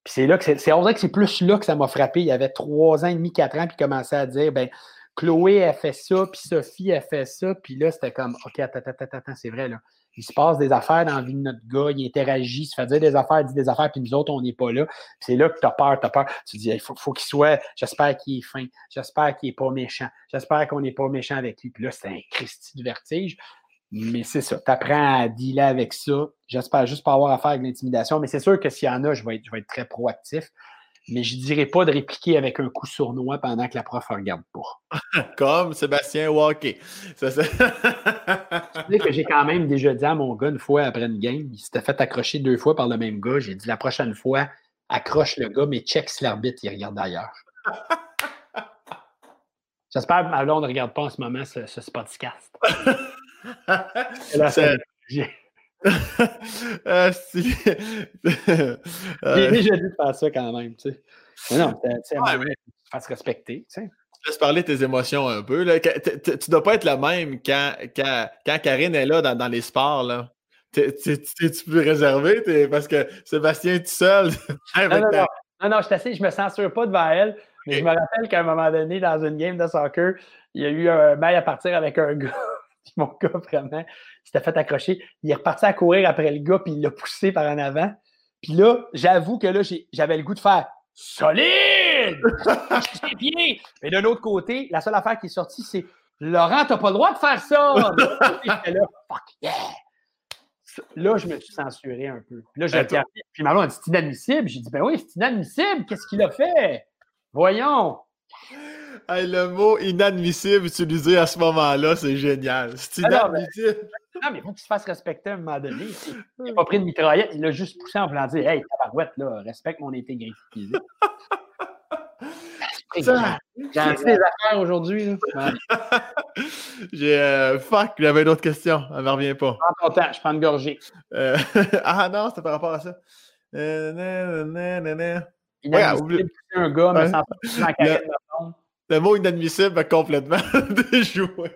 Puis c'est là que c'est. On dirait que c'est plus là que ça m'a frappé. Il y avait trois ans et demi, quatre ans, puis il commençait à dire ben Chloé a fait ça, puis Sophie a fait ça. Puis là, c'était comme OK, attends, attends, attends, c'est vrai, là il se passe des affaires dans la vie de notre gars, il interagit, il se fait dire des affaires, il dit des affaires, puis nous autres, on n'est pas là. C'est là que tu as peur, tu as peur. Tu dis, il faut, faut qu'il soit, j'espère qu'il est fin, j'espère qu'il n'est pas méchant, j'espère qu'on n'est pas méchant avec lui. Puis là, c'est un Christy de vertige. Mais c'est ça, tu apprends à dealer avec ça. J'espère juste pas avoir affaire avec l'intimidation, mais c'est sûr que s'il y en a, je vais être, je vais être très proactif mais je ne dirais pas de répliquer avec un coup sournois pendant que la prof ne regarde pas. (laughs) Comme Sébastien Walker. Ça, ça... (laughs) tu sais que j'ai quand même déjà dit à mon gars une fois après une game, il s'était fait accrocher deux fois par le même gars. J'ai dit la prochaine fois, accroche le gars, mais check si l'arbitre il regarde ailleurs. (laughs) J'espère que ma ne regarde pas en ce moment ce, ce podcast. (laughs) ah, si. (laughs) J'ai déjà de faire ça quand même, tu sais. Mais non, tu sais, ouais, se respecter, tu sais. Laisse parler tes émotions un peu. Là. Tu dois pas être la même quand, quand, quand Karine est là dans, dans les sports. Là. Tu peux réserver parce que Sébastien est tout seul. (laughs) non, non, non, non, non, je je me censure pas devant elle, mais je me rappelle qu'à un moment donné, dans une game de soccer, il y a eu un mail à partir avec un gars. (laughs) mon gars, vraiment, il s'était fait accrocher. Il est reparti à courir après le gars, puis il l'a poussé par en avant. Puis là, j'avoue que là, j'avais le goût de faire solide! pieds! Mais de l'autre côté, la seule affaire qui est sortie, c'est Laurent, t'as pas le droit de faire ça! là, fuck yeah! Là, je me suis censuré un peu. Puis là, j'ai regardé. Puis Marlon a dit c'est inadmissible. J'ai dit ben oui, c'est inadmissible. Qu'est-ce qu'il a fait? Voyons le mot inadmissible utilisé à ce moment-là, c'est génial. C'est inadmissible. non, mais il faut qu'il se fasse respecter à un moment donné. (laughs) Il n'a pas pris de mitraillette, il l'a juste poussé en voulant dire Hey, tabarouette, là, respecte mon intégrité. (laughs) J'ai lancé des affaires aujourd'hui. (laughs) J'ai. Euh, fuck, j'avais une autre question. Elle ne me revient pas. Prends ton temps, je prends une gorgée. Euh, ah non, c'était par rapport à ça. Euh, il a oublié un gars, mais sans la le mot inadmissible complètement (laughs) déjoué.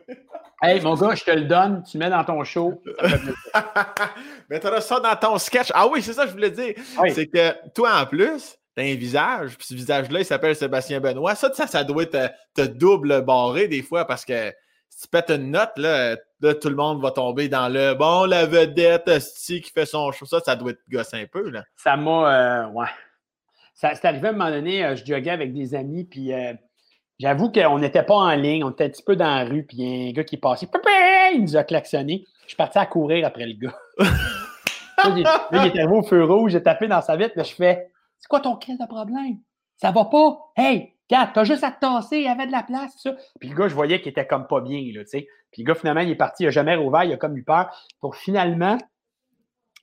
Hey, mon gars, je te le donne, tu mets dans ton show. (laughs) Mais tu auras ça dans ton sketch. Ah oui, c'est ça que je voulais dire. C'est que toi, en plus, tu as un visage, puis ce visage-là, il s'appelle Sébastien Benoît. Ça, ça, ça doit te, te, double barré des fois parce que si tu pètes une note, là, tout le monde va tomber dans le bon, la vedette qui fait son show. Ça, ça doit te gosser un peu. Là. Ça m'a. Euh, ouais. Ça, c'est arrivé à un moment donné, euh, je joguais avec des amis, puis. Euh, J'avoue qu'on n'était pas en ligne, on était un petit peu dans la rue, puis il y a un gars qui est passé, il nous a klaxonné. Je suis parti à courir après le gars. (laughs) là, il, là, il est arrivé au feu rouge, j'ai tapé dans sa vitre, là, je fais C'est quoi ton quel de problème? Ça va pas? Hey, Kat, t'as juste à te tasser, il y avait de la place, ça. Puis le gars, je voyais qu'il était comme pas bien, là, tu sais. Puis le gars, finalement, il est parti, il n'a jamais rouvert, il a comme eu peur. Pour finalement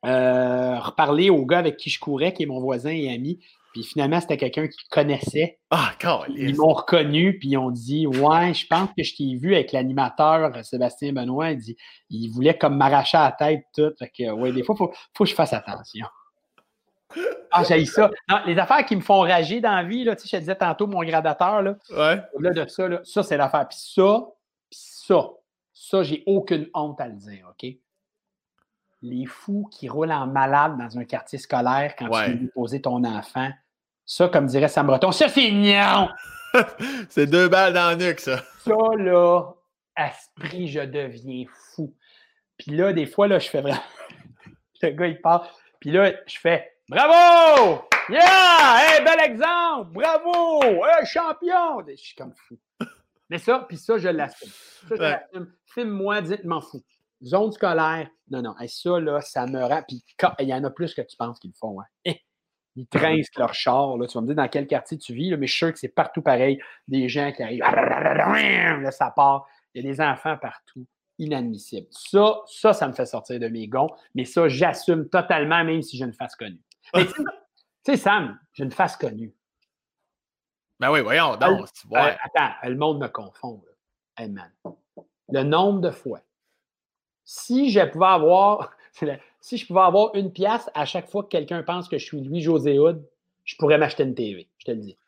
euh, reparler au gars avec qui je courais, qui est mon voisin et ami. Puis finalement, c'était quelqu'un qui connaissait. Ah, quand Ils m'ont reconnu, puis ils ont dit Ouais, je pense que je t'ai vu avec l'animateur Sébastien Benoît. Il dit Il voulait comme m'arracher à la tête, tout. Fait que, ouais, des fois, il faut, faut que je fasse attention. Ah, j'ai ça. Non, les affaires qui me font rager dans la vie, là, tu sais, je te disais tantôt, mon gradateur, là, ouais. au-delà de ça, là, ça, c'est l'affaire. Puis ça, puis ça, ça, j'ai aucune honte à le dire, OK? Les fous qui roulent en malade dans un quartier scolaire quand Ouais. tu veux poser ton enfant, ça, comme dirait Sam Breton, ça, c'est mignon! (laughs) C'est deux balles dans le nuque, ça. Ça, là, esprit, je deviens fou. Puis là, des fois, là, je fais vraiment. (laughs) Le gars, il part. Puis là, je fais Bravo! Yeah! Hey, bel exemple! Bravo! Hey, champion! Je suis comme fou. Mais ça, puis ça, je l'assume. Ça, je Ouais. l'assume. Filme-moi, dites-m'en fou. Zone scolaire. Non, non. Hey, ça, là, ça me rend. Puis il y en a plus que tu penses qu'ils le font. Hein. Eh, Ils trincent leur char. Là. Tu vas me dire dans quel quartier tu vis, là, mais je suis sûr que c'est partout pareil. Des gens qui arrivent. Là, ça part. Il y a des enfants partout. Inadmissible. Ça, ça, ça me fait sortir de mes gonds. Mais ça, j'assume totalement, même si j'ai une face connue. (laughs) Mais tu sais- Sam, j'ai une face connue. Ben oui, voyons Euh, Ouais. attends, le monde me confond. là. Hey, man. Le nombre de fois. Si je pouvais avoir, (laughs) si je pouvais avoir une pièce à chaque fois que quelqu'un pense que je suis Louis-José Hood, je pourrais m'acheter une TV. Je te le dis.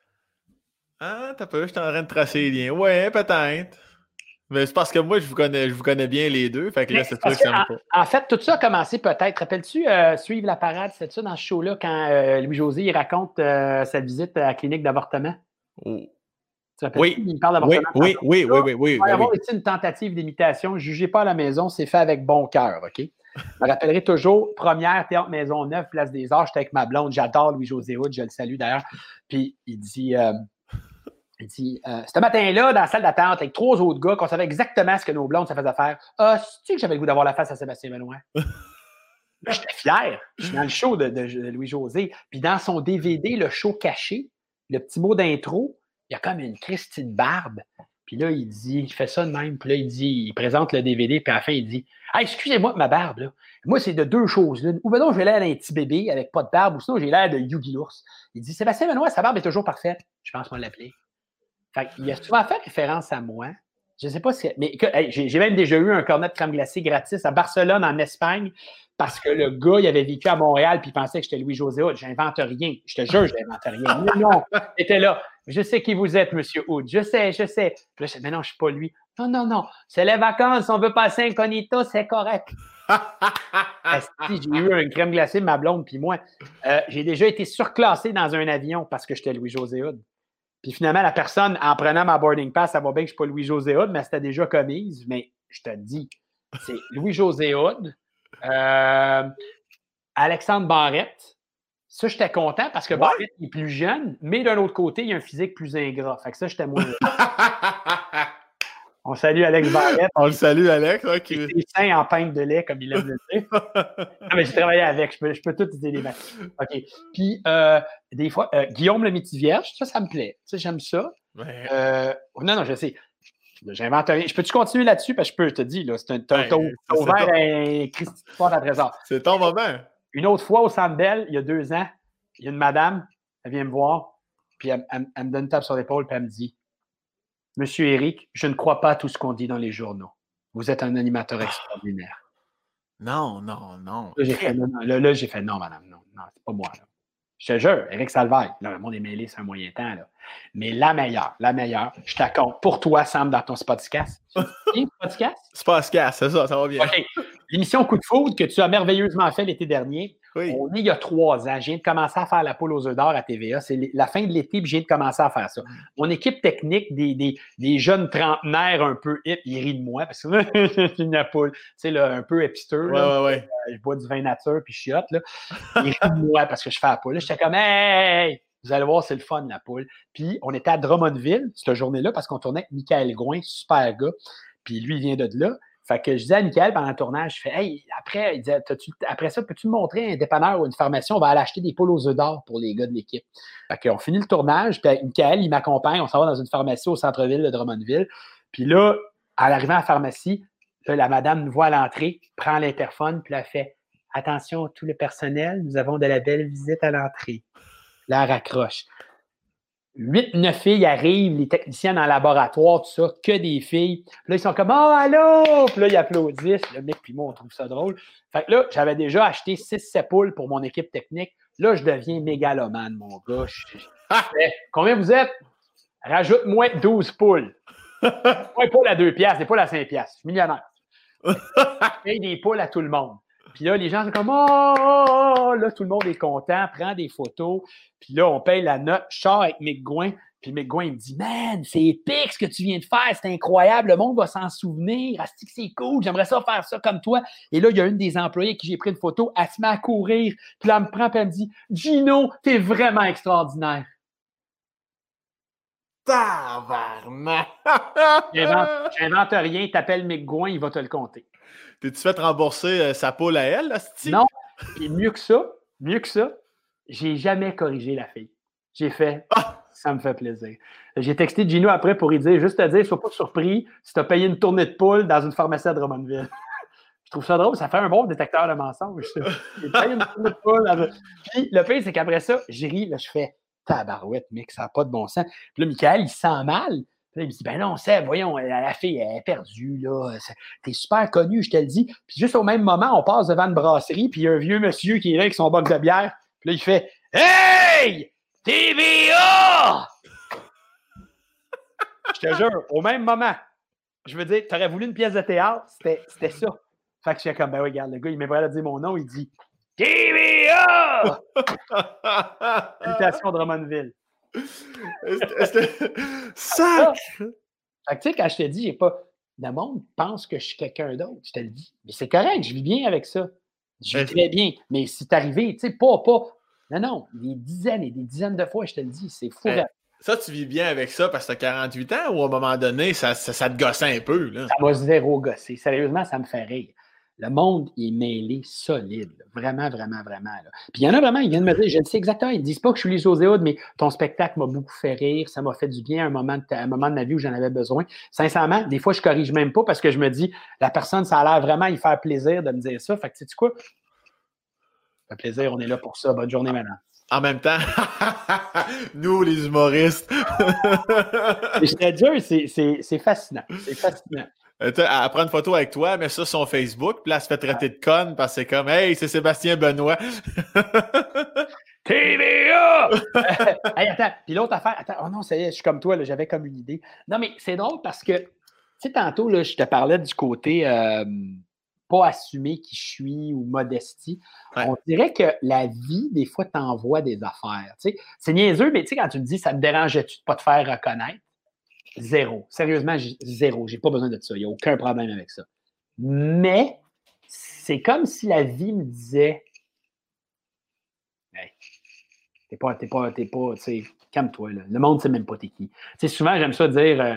Ah, t'as peu, je suis en train de tracer les liens. Ouais, peut-être. Mais c'est parce que moi, je vous connais, je vous connais bien les deux. Fait que là, c'est ça pas. En fait, tout ça a commencé peut-être. Rappelles-tu euh, Suivre la parade, c'est ça dans ce show-là, quand euh, Louis-José il raconte euh, sa visite à la clinique d'avortement? Oh. Tu? Oui, Il parle Oui, oui, oui, oui, oui, oui. Il va y avoir ici une tentative d'imitation. Jugez pas à la maison, c'est fait avec bon cœur, OK? Je me rappellerai toujours, première Théâtre Maisonneuve, Place des Arts, j'étais avec ma blonde, j'adore Louis-José Hood, je le salue d'ailleurs. Puis il dit, euh, il dit euh, ce matin-là, dans la salle d'attente, avec trois autres gars, qu'on savait exactement ce que nos blondes, ça faisait faire. Ah, sais que j'avais le goût d'avoir la face à Sébastien Benoît? (laughs) J'étais fier. Je suis dans le show de, de- de Louis-José. Puis dans son DVD, le show caché, le petit mot d'intro, il y a comme une Christine barbe. Puis là, il dit, il fait ça de même. Puis là, il dit, il présente le DVD, puis à la fin, il dit Ah, excusez-moi ma barbe, là. Moi, c'est de deux choses l'une. Ou ben non, j'ai l'air d'un petit bébé avec pas de barbe, ou sinon, j'ai l'air de Yugi l'ours. Il dit Sébastien Benoît, sa barbe est toujours parfaite. Je pense qu'on l'appeler. Fait il a souvent fait référence à moi. Je sais pas si. Mais j'ai même déjà eu un cornet de crème glacée gratis à Barcelone, en Espagne, parce que le gars, il avait vécu à Montréal, puis il pensait que j'étais Louis-José. J'invente rien. Je te jure, je n'invente rien. Mais non, était là. Je sais qui vous êtes, Monsieur Hood. Je sais, je sais. Puis là, je dis, mais non, je ne suis pas lui. Non, non, non. C'est les vacances. On veut passer incognito, c'est correct. (laughs) J'ai eu une crème glacée, ma blonde, puis moi. Euh, j'ai déjà été surclassé dans un avion parce que j'étais Louis-José Hood. Puis finalement, la personne, en prenant ma boarding pass, ça va bien que je ne suis pas Louis-José Hood, mais c'était déjà commise. Mais je te dis, c'est Louis-José Hood, euh, Alexandre Barrette. Ça, j'étais content parce que Ouais. Barrette il est plus jeune, mais d'un autre côté, il a un physique plus ingrat. Fait que ça, j'étais moins. (laughs) On salue Alex Barrette. On le salue, Alex. hein, qui- Des seins en pinte de lait, comme il aime le dire. (laughs) Non, mais j'ai travaillé avec, je peux, je peux tout utiliser les mains. OK. Puis, euh, des fois, euh, Guillaume le Métis-Vierge, ça, ça me plaît. Ça, j'aime ça. Ouais. Euh, non, non, je sais. J'invente rien. Je peux-tu continuer là-dessus? Parce que je peux, je te dis, là, c'est un, Ouais, ouvert un Christy de porte à trésor. C'est ton moment. Une autre fois au Centre Bell, il y a deux ans, il y a une madame, elle vient me voir, puis elle, elle- elle me donne une tape sur l'épaule, puis elle me dit Monsieur Eric, je ne crois pas à tout ce qu'on dit dans les journaux. Vous êtes un animateur extraordinaire. Non, non, non. Là, j'ai fait, non, non. Là, là, j'ai fait non, madame, non, non, c'est pas moi. Là. Je te jure, Eric Salvaille, là, le monde est mêlé, c'est un moyen temps. Là. Mais la meilleure, la meilleure, je t'accorde pour toi, Sam, dans ton podcast. Tu (laughs) podcast? Casse, c'est ça, ça va bien. L'émission Coup de foudre que tu as merveilleusement fait l'été dernier, Oui. on est il y a trois ans. Je viens de commencer à faire la poule aux œufs d'or à TVA. C'est la fin de l'été, puis je viens de commencer à faire ça. Mon équipe technique, des, des, des jeunes trentenaires un peu hip, ils rient de moi parce que (laughs) je suis une poule. Tu sais, là, un peu hipster. Ouais, là. ouais, ouais. je bois du vin nature puis je chiotte, là. Il rit de moi parce que je fais la poule. Là, J'étais comme, hey, vous allez voir, c'est le fun, la poule. Puis on était à Drummondville cette journée-là parce qu'on tournait avec Michael Gouin, super gars. Puis lui, il vient de là. Fait que je disais à Michael pendant le tournage, je fais Hey, après, il disait, après ça, peux-tu me montrer un dépanneur ou une pharmacie? On va aller acheter des poules aux œufs d'or pour les gars de l'équipe. Fait qu'on finit le tournage, puis Michael, il m'accompagne, on s'en va dans une pharmacie au centre-ville de Drummondville. Puis là, à l'arrivée à la pharmacie, la madame nous voit à l'entrée, prend l'interphone, puis elle fait Attention, tout le personnel, nous avons de la belle visite à l'entrée. Là, elle raccroche. Huit, neuf filles arrivent, les techniciens dans le laboratoire, tout ça, que des filles. là, ils sont comme Oh, allô! Puis là, ils applaudissent. Le mec, puis moi, on trouve ça drôle. Fait que là, j'avais déjà acheté 6-7 poules pour mon équipe technique. Là, je deviens mégalomane, mon gars. Combien vous êtes? Rajoute-moi 12 poules. (laughs) Moi, poules à 2 piastres, des poules à 5 piastres. Je suis millionnaire. (laughs) Je paye des poules à tout le monde. Puis là, les gens sont comme oh, oh, là, tout le monde est content, prend des photos. Puis là, on paye la note. Je sors avec Mick Gouin. Puis Mick Gouin, il me dit Man, c'est épique ce que tu viens de faire, c'est incroyable, le monde va s'en souvenir. Asti c'est cool, j'aimerais ça faire ça comme toi. Et là, il y a une des employés qui j'ai pris une photo, elle se met à courir. Puis là, elle me prend, puis elle me dit Gino, t'es vraiment extraordinaire. Tabarnak! J'invente rien, t'appelles Mick Gouin, il va te le compter. T'es-tu fait rembourser euh, sa poule à elle, là, Non. Et mieux que ça, mieux que ça, j'ai jamais corrigé la fille. J'ai fait ah! ça me fait plaisir. J'ai texté Gino après pour lui dire, juste te dire, sois pas surpris si tu as payé une tournée de poule dans une pharmacie à Drummondville. (laughs) je trouve ça drôle, ça fait un bon détecteur de mensonges. J'ai payé une tournée de poule. Puis le pire, c'est qu'après ça, j'ai ri, là, je fais tabarouette, mec, ça n'a pas de bon sens. Puis là, Michael, il sent mal il me dit, ben non, Seb, voyons, la fille elle est perdue, là. T'es super connu, je te le dis. Puis juste au même moment, on passe devant une brasserie, puis il y a un vieux monsieur qui est là avec son box de bière. Puis là, il fait Hey! TVA! je te jure, au même moment, je veux dire, t'aurais voulu une pièce de théâtre, c'était ça. Fait que je suis comme, ben oui, regarde, le gars, il m'a à dire mon nom, il dit TVA! (laughs) De Drummondville. Ça! tu sais, quand je te dis, j'ai pas. Le monde pense que je suis quelqu'un d'autre, je te le dis. Mais c'est correct, je vis bien avec ça. Je vis très bien. Mais c'est arrivé, tu sais, pas, pas. Non, non, des dizaines et des dizaines de fois, je te le dis, c'est fou. ça, tu vis bien avec ça parce que tu as 48 ans ou à un moment donné, ça, ça, te gossait un peu? Là? Ça m'a zéro gosser. Sérieusement, ça me fait rire. Le monde est mêlé solide. Vraiment, vraiment, vraiment. Puis il y en a vraiment, ils viennent me dire, je ne sais exactement, ils ne disent pas que je suis Lise Oséoud, mais ton spectacle m'a beaucoup fait rire, ça m'a fait du bien à un moment de, un moment de ma vie où j'en avais besoin. Sincèrement, des fois, je ne corrige même pas parce que je me dis, la personne, ça a l'air vraiment y faire plaisir de me dire ça. Fait que, sais-tu quoi? Ça fait plaisir, on est là pour ça. Bonne journée maintenant. En même temps, (laughs) nous, les humoristes. je te dis, c'est fascinant. C'est fascinant. Euh, elle prend une photo avec toi, met ça sur son Facebook, puis là, elle se fait traiter de conne parce que c'est comme Hey, c'est Sébastien Benoît. (laughs) TVA! (laughs) hey, attends, puis l'autre affaire, attends, oh non, ça y est, je suis comme toi, j'avais comme une idée. Non, mais c'est drôle parce que, tu sais, tantôt, là, je te parlais du côté euh, pas assumé qui je suis ou modestie. On dirait que la vie, des fois, t'envoie des affaires. Tu sais, c'est niaiseux, mais tu sais, quand tu me dis ça me dérangeait-tu de pas te faire reconnaître? Zéro. Sérieusement, zéro. J'ai pas besoin de ça. Il n'y a aucun problème avec ça. Mais c'est comme si la vie me disait Hey, t'es pas, t'es pas, t'es pas, tu sais, calme-toi, là. Le monde ne sait même pas t'es qui. Tu sais, souvent, j'aime ça dire euh,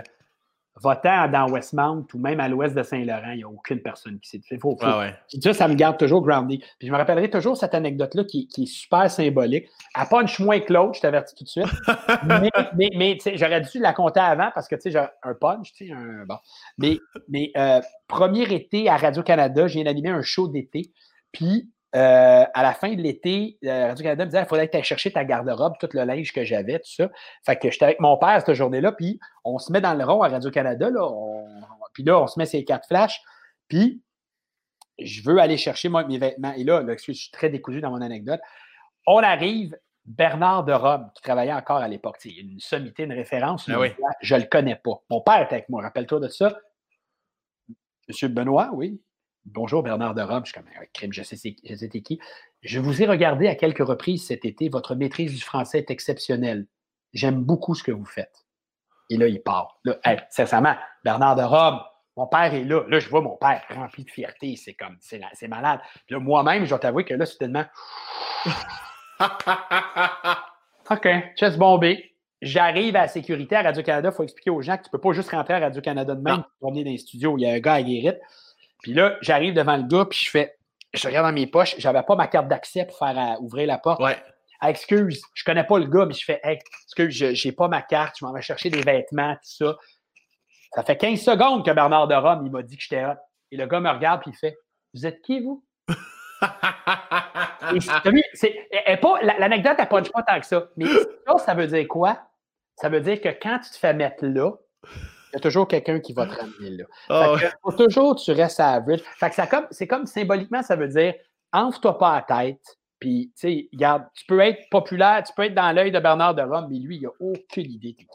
votant dans Westmount ou même à l'ouest de Saint-Laurent, il n'y a aucune personne qui sait. Il faut, ah Ça, ça me garde toujours grounded. Puis je me rappellerai toujours cette anecdote-là qui, est super symbolique. Elle punch moins que l'autre, je t'avertis tout de suite. (laughs) mais mais, j'aurais dû la compter avant parce que tu sais, j'ai un punch, tu sais, un. Bon. Mais, mais euh, premier été à Radio-Canada, j'ai animé un show d'été. Puis euh, à la fin de l'été, euh, Radio-Canada me disait il faudrait que tu ailles chercher ta garde-robe, tout le linge que j'avais, tout ça. Fait que j'étais avec mon père cette journée-là, puis on se met dans le rond à Radio-Canada, là, puis là, on se met ces quatre flashs, puis je veux aller chercher moi, mes vêtements. Et là, je suis très décousu dans mon anecdote. On arrive, Bernard de Rome, qui travaillait encore à l'époque, une sommité, une référence, ah je ne le connais pas. Mon père était avec moi, rappelle-toi de ça. Monsieur Benoît, oui. Bonjour Bernard de Rome, je suis comme un crime, je sais, c'était qui. Je vous ai regardé à quelques reprises cet été. Votre maîtrise du français est exceptionnelle. J'aime beaucoup ce que vous faites. Et là, il part. Là, sincèrement, Bernard de Rome, mon père est là. Là, je vois mon père rempli de fierté. C'est comme, c'est malade. Puis là, moi-même, je dois t'avouer que là, soudainement. (laughs) OK, chest bombé. J'arrive à la sécurité à Radio-Canada. Il faut expliquer aux gens que tu ne peux pas juste rentrer à Radio-Canada de même pour venir dans les studios. Il y a un gars à guérite. Puis là, j'arrive devant le gars, puis je fais, je regarde dans mes poches, j'avais pas ma carte d'accès pour faire ouvrir la porte. Ouais. excuse, je connais pas le gars, mais je fais, hey, excuse, j'ai pas ma carte, je m'en vais chercher des vêtements, tout ça. Ça fait 15 secondes que Bernard de Rome, il m'a dit que j'étais hot. Et le gars me regarde, puis il fait, vous êtes qui, vous? (laughs) L'anecdote, elle punch pas tant que ça. Mais ça, ça veut dire quoi? Ça veut dire que quand tu te fais mettre là, il y a toujours quelqu'un qui va te ramener là. Ah faut toujours tu restes à average. Fait que c'est comme symboliquement, ça veut dire enfle-toi pas la tête. Puis, tu sais, regarde, tu peux être populaire, tu peux être dans l'œil de Bernard de Rome, mais lui, il n'a aucune idée de qui.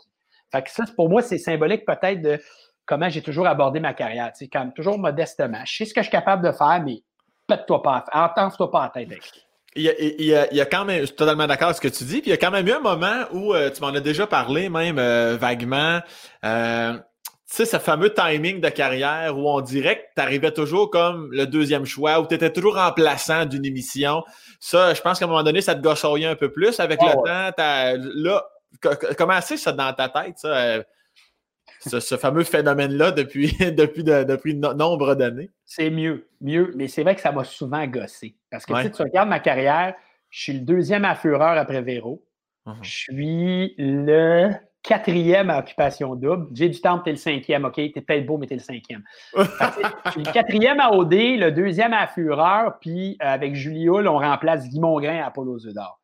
Fait que ça, pour moi, c'est symbolique peut-être de comment j'ai toujours abordé ma carrière. Tu sais, quand toujours modestement. Je sais ce que je suis capable de faire, mais pète-toi pas, enfle-toi pas la tête il y, a, il, y a, quand même, je suis totalement d'accord avec ce que tu dis, puis il y a quand même eu un moment où euh, tu m'en as déjà parlé, même euh, vaguement. Euh, tu sais, ce fameux timing de carrière où on dirait que tu arrivais toujours comme le deuxième choix, où tu étais toujours remplaçant d'une émission. Ça, je pense qu'à un moment donné, ça te gossoyait un peu plus. Avec le temps, là, comment c'est ça dans ta tête, ça? Ce, fameux phénomène-là depuis, (laughs) depuis, depuis nombre d'années? C'est mieux, mieux, mais c'est vrai que ça m'a souvent gossé. Parce que si tu regardes ma carrière, je suis le deuxième à Fureur après Véro. Uh-huh. Je suis le quatrième à Occupation Double. J'ai du temps, t'es le cinquième, OK? T'es peut-être beau, mais t'es le cinquième. (laughs) je suis le quatrième à OD, le deuxième à Fureur, puis euh, avec Julie Hull, on remplace Guy Mongrain à Apollo d'Or.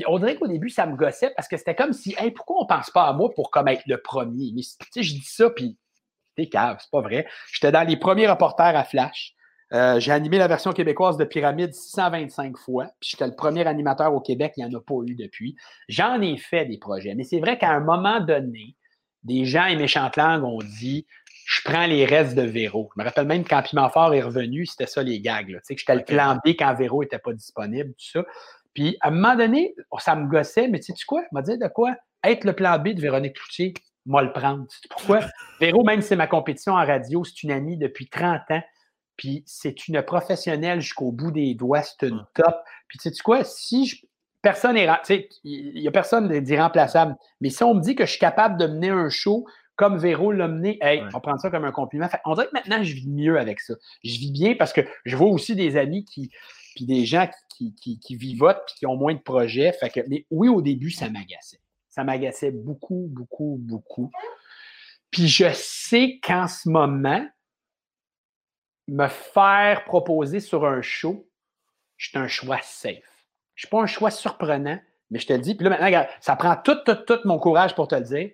Puis on dirait qu'au début, ça me gossait parce que c'était comme si, hey, pourquoi on pense pas à moi pour comme être le premier? Mais tu sais, je dis ça, puis t'es cave, c'est pas vrai. J'étais dans les premiers reporters à Flash. Euh, j'ai animé la version québécoise de Pyramide 625 fois, puis j'étais le premier animateur au Québec, il n'y en a pas eu depuis. J'en ai fait des projets, mais c'est vrai qu'à un moment donné, des gens et méchantes langues ont dit je prends les restes de Véro. Je me rappelle même quand Piment Fort est revenu, c'était ça les gags. Tu sais, que j'étais le plan B quand Véro n'était pas disponible, tout ça. Puis, à un moment donné, ça me gossait, mais tu sais quoi? Il m'a dit de quoi? Être le plan B de Véronique Cloutier, moi le prendre. Tu pourquoi? (laughs) Véro, même si c'est ma compétition en radio, c'est une amie depuis 30 ans. Puis, c'est une professionnelle jusqu'au bout des doigts. C'est une top. Puis, tu sais quoi? Si je, personne est. Tu sais, il n'y a personne d'irremplaçable. Mais si on me dit que je suis capable de mener un show comme Véro l'a mené, hey, on prend ça comme un compliment. on dirait que maintenant, je vis mieux avec ça. Je vis bien parce que je vois aussi des amis qui, puis des gens qui, qui, qui, vivotent puis qui ont moins de projets. Fait que, mais oui, au début, ça m'agaçait. Ça m'agaçait beaucoup, beaucoup, beaucoup. Puis je sais qu'en ce moment, me faire proposer sur un show, c'est un choix safe. Je ne suis pas un choix surprenant, mais je te le dis. Puis là, maintenant, ça prend tout, tout, tout mon courage pour te le dire.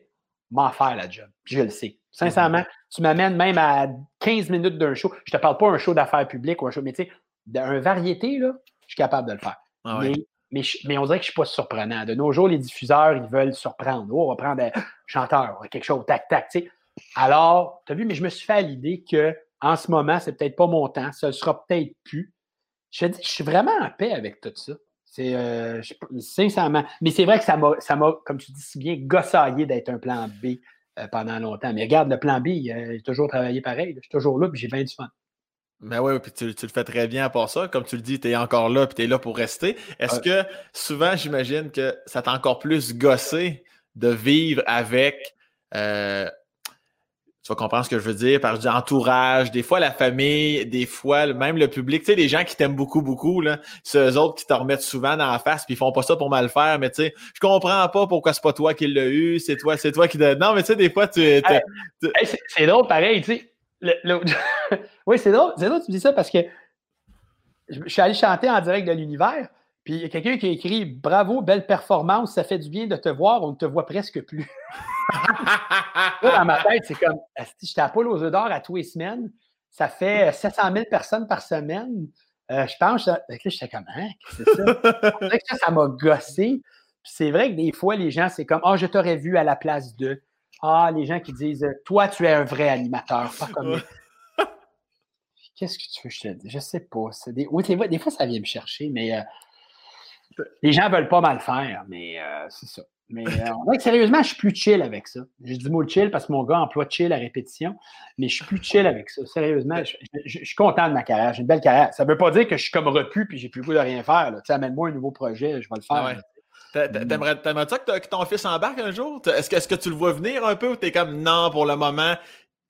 M'en faire la job. Je le sais. Sincèrement, tu m'amènes même à 15 minutes d'un show. Je ne te parle pas d'un show d'affaires publiques ou un show, mais tu sais, d'un variété, là, je suis capable de le faire. Ah mais, mais, on dirait que je ne suis pas surprenant. De nos jours, les diffuseurs, ils veulent surprendre. Oh, on va prendre un chanteur, quelque chose, tac, tac. Tu sais. Alors, tu as vu, mais je me suis fait à l'idée que en ce moment, c'est peut-être pas mon temps, ça ne sera peut-être plus. Je dis, je suis vraiment en paix avec tout ça. C'est euh, sincèrement. Mais c'est vrai que ça m'a, comme tu dis si bien, gossaillé d'être un plan B euh, pendant longtemps. Mais regarde, le plan B, j'ai toujours travaillé pareil. Je suis toujours là, puis j'ai bien du fun. Ben oui, puis tu, le fais très bien à part ça. Comme tu le dis, tu es encore là, puis tu es là pour rester. Est-ce que souvent, j'imagine que ça t'a encore plus gossé de vivre avec, euh, tu vas comprendre ce que je veux dire, par entourage, des fois la famille, des fois même le public, tu sais, des gens qui t'aiment beaucoup, beaucoup, là, c'est eux autres qui te remettent souvent dans la face, puis ils font pas ça pour mal faire, mais tu sais, je comprends pas pourquoi c'est pas toi qui l'as eu, c'est toi, c'est toi qui... Non, mais tu sais, des fois, tu... c'est drôle, pareil, tu sais, (laughs) oui, c'est drôle, c'est drôle que tu dis ça parce que je, suis allé chanter en direct de l'univers, puis il y a quelqu'un qui a écrit Bravo, belle performance, ça fait du bien de te voir, on ne te voit presque plus. (laughs) dans ma tête, c'est comme j'étais à Paul aux œufs d'or à tous les semaines, ça fait 700 000 personnes par semaine. Euh, je pense, j'étais comme, hein, c'est ça? (laughs) ça, ça m'a gossé. c'est vrai que des fois, les gens, c'est comme, oh, je t'aurais vu à la place de. Ah, les gens qui disent Toi, tu es un vrai animateur, pas comme. Qu'est-ce que tu veux que je te dise? Je sais pas. Des... Oui, des fois, ça vient me chercher, mais euh, les gens veulent pas mal faire, mais euh, c'est ça. Mais euh, sérieusement, je suis plus chill avec ça. Je dis le mot chill parce que mon gars emploie chill à répétition, mais je suis plus chill avec ça. Sérieusement, je, suis content de ma carrière. J'ai une belle carrière. Ça ne veut pas dire que je suis comme repu puis j'ai plus le goût de rien faire. Tu amène-moi un nouveau projet, je vais le faire. T'aimerais, ça que, ton fils embarque un jour? Est-ce que, tu le vois venir un peu ou t'es comme non pour le moment,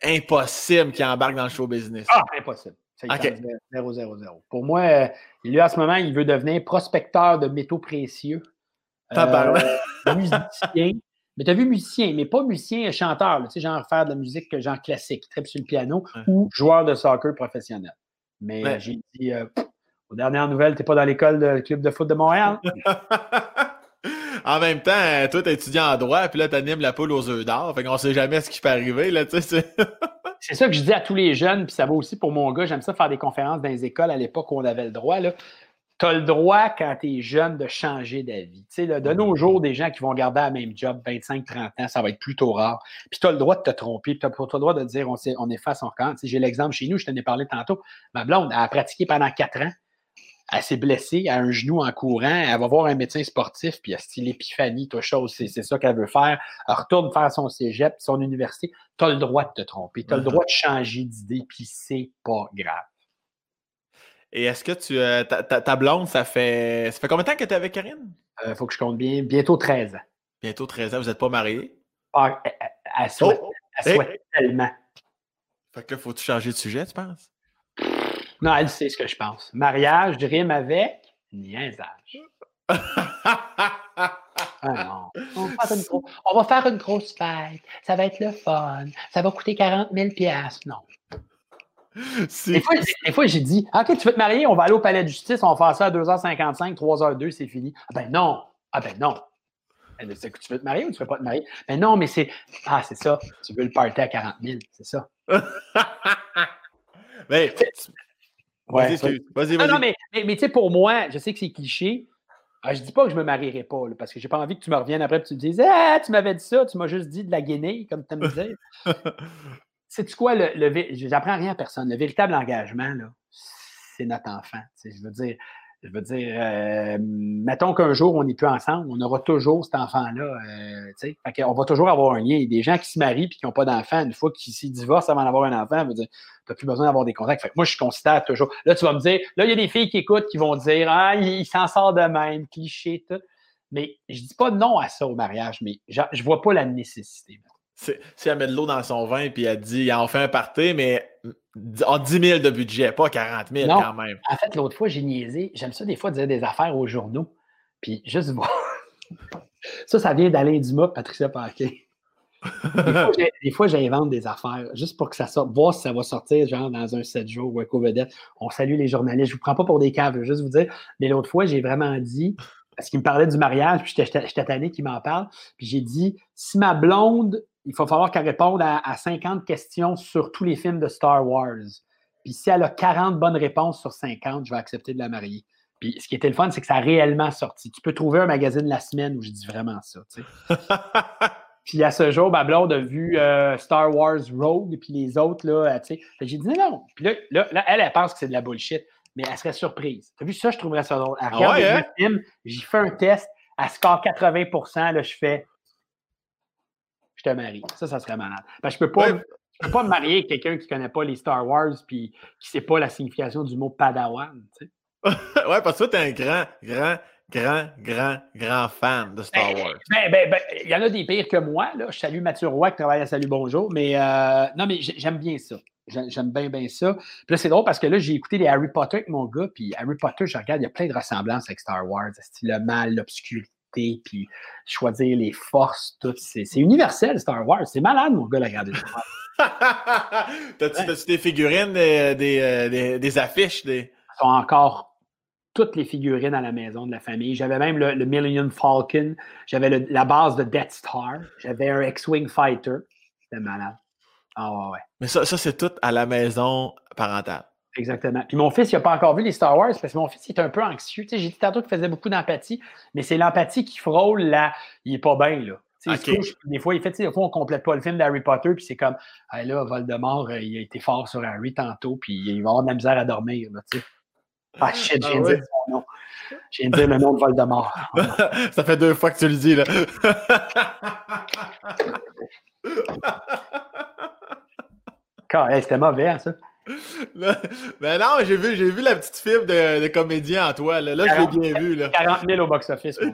impossible qu'il embarque dans le show business? Ah, impossible. Ça, il 0, 0, 0. Pour moi, euh, lui, à ce moment, il veut devenir prospecteur de métaux précieux. Euh, (laughs) musicien. Mais tu as vu musicien, mais pas musicien chanteur, tu sais, genre faire de la musique genre classique, très sur le piano, ou joueur de soccer professionnel. Mais j'ai dit, euh, aux dernières nouvelles, tu n'es pas dans l'école du club de foot de Montréal. (laughs) en même temps, euh, toi, tu es étudiant en droit, puis là, tu animes la poule aux œufs d'or. Fait qu'on sait jamais ce qui peut arriver, là, tu sais. (laughs) c'est ça que je dis à tous les jeunes, puis ça va aussi pour mon gars. J'aime ça faire des conférences dans les écoles à l'époque où on avait le droit. Tu as le droit, quand tu es jeune, de changer d'avis. Tu sais, de nos jours, des gens qui vont garder la même job 25-30 ans, ça va être plutôt rare. Puis tu as le droit de te tromper, tu as, le droit de dire on, on est face en camp. Tu sais, J'ai l'exemple chez nous, je t'en ai parlé tantôt. Ma blonde a pratiqué pendant 4 ans elle s'est blessée à un genou en courant, elle va voir un médecin sportif, puis elle style l'épiphanie, toi, chose, c'est ça qu'elle veut faire. Elle retourne faire son cégep, son université. Tu as le droit de te tromper, tu as le mm-hmm. droit de changer d'idée, puis c'est pas grave. Et est-ce que tu. Euh, ta, blonde, ça fait. Ça fait combien de temps que tu es avec Karine? Il euh, faut que je compte bien. Bientôt 13 ans. Bientôt 13 ans, vous n'êtes pas mariés? Ah, elle, souhaite, elle souhaite tellement. Fait que là, faut-tu changer de sujet, tu penses? Non, elle sait ce que je pense. Mariage rime avec niaisage. Ah (laughs) on, va faire une grosse fête. Ça va être le fun. Ça va coûter 40 000 Non. Des fois, j'ai dit OK, tu veux te marier, on va aller au palais de justice, on va faire ça à 2h55, 3h02, c'est fini. Ah ben non. Ah ben non. Ben, tu veux te marier ou tu ne veux pas te marier? Ben non, mais c'est. Ah, c'est ça. Tu veux le party à 40 000, c'est ça. (laughs) mais vas-y, vas-y. Non, non, mais, mais, tu sais, pour moi, je sais que c'est cliché. Je ah, je dis pas que je me marierai pas, parce que j'ai pas envie que tu me reviennes après et que tu me dises Ah, tu m'avais dit ça, tu m'as juste dit de la guinée, comme tu aimes dire. (laughs) C'est quoi le, le j'apprends rien à personne. Le véritable engagement, c'est notre enfant. Je veux dire, je veux dire, euh, mettons qu'un jour, on n'est plus ensemble, on aura toujours cet enfant-là. Euh, on va toujours avoir un lien. Des gens qui se marient et qui n'ont pas d'enfant, une fois qu'ils se divorcent avant d'avoir un enfant, tu n'as plus besoin d'avoir des contacts. moi, je considère toujours. Là, tu vas me dire, là, il y a des filles qui écoutent qui vont dire Ah, il, s'en sort de même, cliché, tout. Mais je dis pas non à ça au mariage, mais je ne vois pas la nécessité. Si elle met de l'eau dans son vin puis elle dit, en fait un party, mais en 10 000 de budget, pas 40 000 quand même. En fait, l'autre fois, j'ai niaisé. J'aime ça des fois dire des affaires aux journaux. Puis juste voir. (laughs) ça, ça vient d'Alain Dumas, Patricia Paquet. Des fois, j'invente des affaires juste pour que ça sorte, voir si ça va sortir genre dans un 7 jours ou un co-vedette. On salue les journalistes. Je ne vous prends pas pour des caves, je veux juste vous dire. Mais l'autre fois, j'ai vraiment dit, parce qu'il me parlait du mariage, puis j'étais tanné qu'il m'en parle. Puis j'ai dit, si ma blonde il va falloir qu'elle réponde à, 50 questions sur tous les films de Star Wars. Puis si elle a 40 bonnes réponses sur 50, je vais accepter de la marier. Puis ce qui était le fun, c'est que ça a réellement sorti. Tu peux trouver un magazine la semaine où je dis vraiment ça. (laughs) puis à ce jour, ma blonde a vu euh, Star Wars Rogue, puis les autres, là, tu sais. J'ai dit non. Puis là, là, elle, elle pense que c'est de la bullshit, mais elle serait surprise. Tu as vu ça, je trouverais ça drôle. Elle ah regarde ah film, j'y fais un test, elle score 80% là, je fais te marie. Ça, ça serait malade. je peux pas. peux pas me marier avec quelqu'un qui ne connaît pas les Star Wars puis qui sait pas la signification du mot Padawan. Tu (laughs) ouais, parce que toi, tu es un grand, grand, grand, grand, grand fan de Star ben, Wars. Ben, ben, ben, il y en a des pires que moi. Là. Je salue Mathieu Roy qui travaille à Salut Bonjour. Mais euh, non, mais j'aime bien ça. J'aime bien, bien ça. Puis là, c'est drôle parce que là, j'ai écouté les Harry Potter avec mon gars. Puis Harry Potter, je regarde, il y a plein de ressemblances avec Star Wars. Le mal, l'obscurité puis choisir les forces, tout. C'est universel, Star Wars. C'est malade, mon gars, la regarder. (laughs) T'as-tu des figurines, des, des, des, affiches? Des... sont encore toutes les figurines à la maison de la famille. J'avais même le, Million Falcon. J'avais la base de Death Star. J'avais un X-Wing Fighter. C'était malade. Ah ouais, ouais. Mais ça, ça c'est tout à la maison parentale. Exactement. Puis mon fils, il n'a pas encore vu les Star Wars parce que mon fils, il est un peu anxieux. Tu sais, j'ai dit tantôt qu'il faisait beaucoup d'empathie, mais c'est l'empathie qui frôle là. Il n'est pas bien, là. des fois, il fait, des fois, on ne complète pas le film d'Harry Potter, puis c'est comme, ah, là, Voldemort, euh, il a été fort sur Harry tantôt, puis il va avoir de la misère à dormir, là, tu sais. Ah shit, j'ai ah, ouais. son nom. J'ai dit le nom de Voldemort. (laughs) Ça fait deux fois que tu le dis, là. C'était mauvais, hein, ça mais non, j'ai vu, j'ai vu la petite fibre de, comédien en toi. Là, là je l'ai bien vu. Là. 40 000 au box-office. (laughs)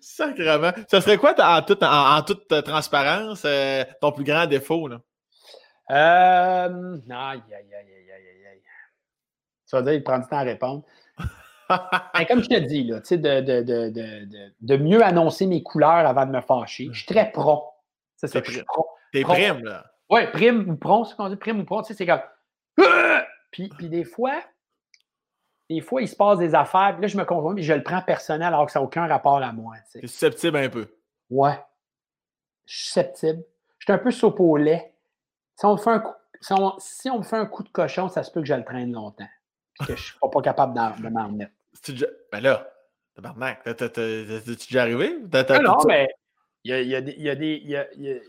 Sacrement. Ça serait quoi, en toute, en, toute transparence, euh, ton plus grand défaut? Là? Euh, aïe, aïe, aïe, aïe, aïe, aïe. Ça veut dire qu'il prend du temps à répondre. (laughs) Ben, comme je te dis, là, de, de, de, de, de mieux annoncer mes couleurs avant de me fâcher. Je suis très prompt. C'est ça, T'es prime, là. Oui, prime ou prompt, c'est qu'on dit prime ou prompt. Tu sais, c'est comme. Puis, puis des fois, des fois, il se passe des affaires, puis là, je me convainc, mais je le prends personnel alors que ça n'a aucun rapport à moi. Tu es susceptible un peu. Ouais. Je suis susceptible. Je suis un peu soupe au lait. Si on, me fait un coup, si, on, me fait un coup de cochon, ça se peut que je le traîne longtemps. Puis que je ne suis pas capable de m'en remettre. Ben là, tabarnak, t'es-tu déjà arrivé? non, mais il y a, y, a y, a des, il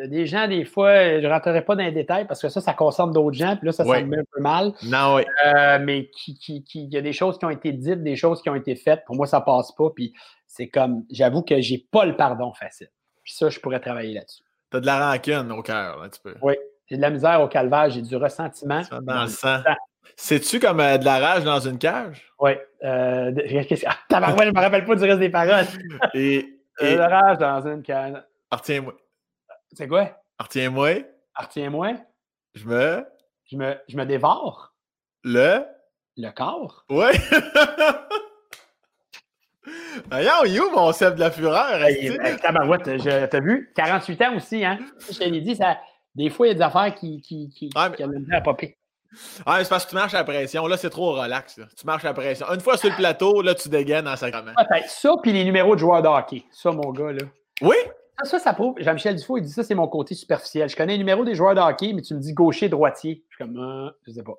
y a des gens, des fois, je ne rentrerai pas dans les détails parce que ça, ça concerne d'autres gens, puis là, ça, ça me met un peu mal. Non, oui. Euh, mais qui, qui, qui, il y a des choses qui ont été dites, des choses qui ont été faites. Pour moi, ça ne passe pas. Puis c'est comme, j'avoue que je n'ai pas le pardon facile. Puis ça, je pourrais travailler là-dessus. Tu as de la rancune au cœur, un petit peu. Oui. J'ai de la misère au calvaire, j'ai du ressentiment. dans, le sang. C'est-tu comme euh, de la rage dans une cage? Oui. Euh, ah, je ne me rappelle pas du reste des paroles. Et, de la rage dans une cage. Retiens-moi. C'est quoi? Retiens-moi. Retiens-moi. Je me. Je me, je me dévore. Le. Le corps? Ouais. Voyons, you, mon chef de la fureur. t'as vu? 48 ans aussi, hein? Je te l'ai dit, ça, des fois, il y a des affaires qui, qui, qui, ouais, qui mais... à popper. Ah, c'est parce que tu marches à la pression. Là, c'est trop relax. Là. Tu marches à la pression. Une fois sur le plateau, là, tu dégaines en sacrement. ça, puis les numéros de joueurs de hockey. Ça, mon gars, là. Oui? Ça, ça prouve. Jean-Michel Dufault, il dit ça, c'est mon côté superficiel. Je connais le numéro des joueurs de hockey, mais tu me dis gaucher, droitier. Je suis comme, euh, je sais pas.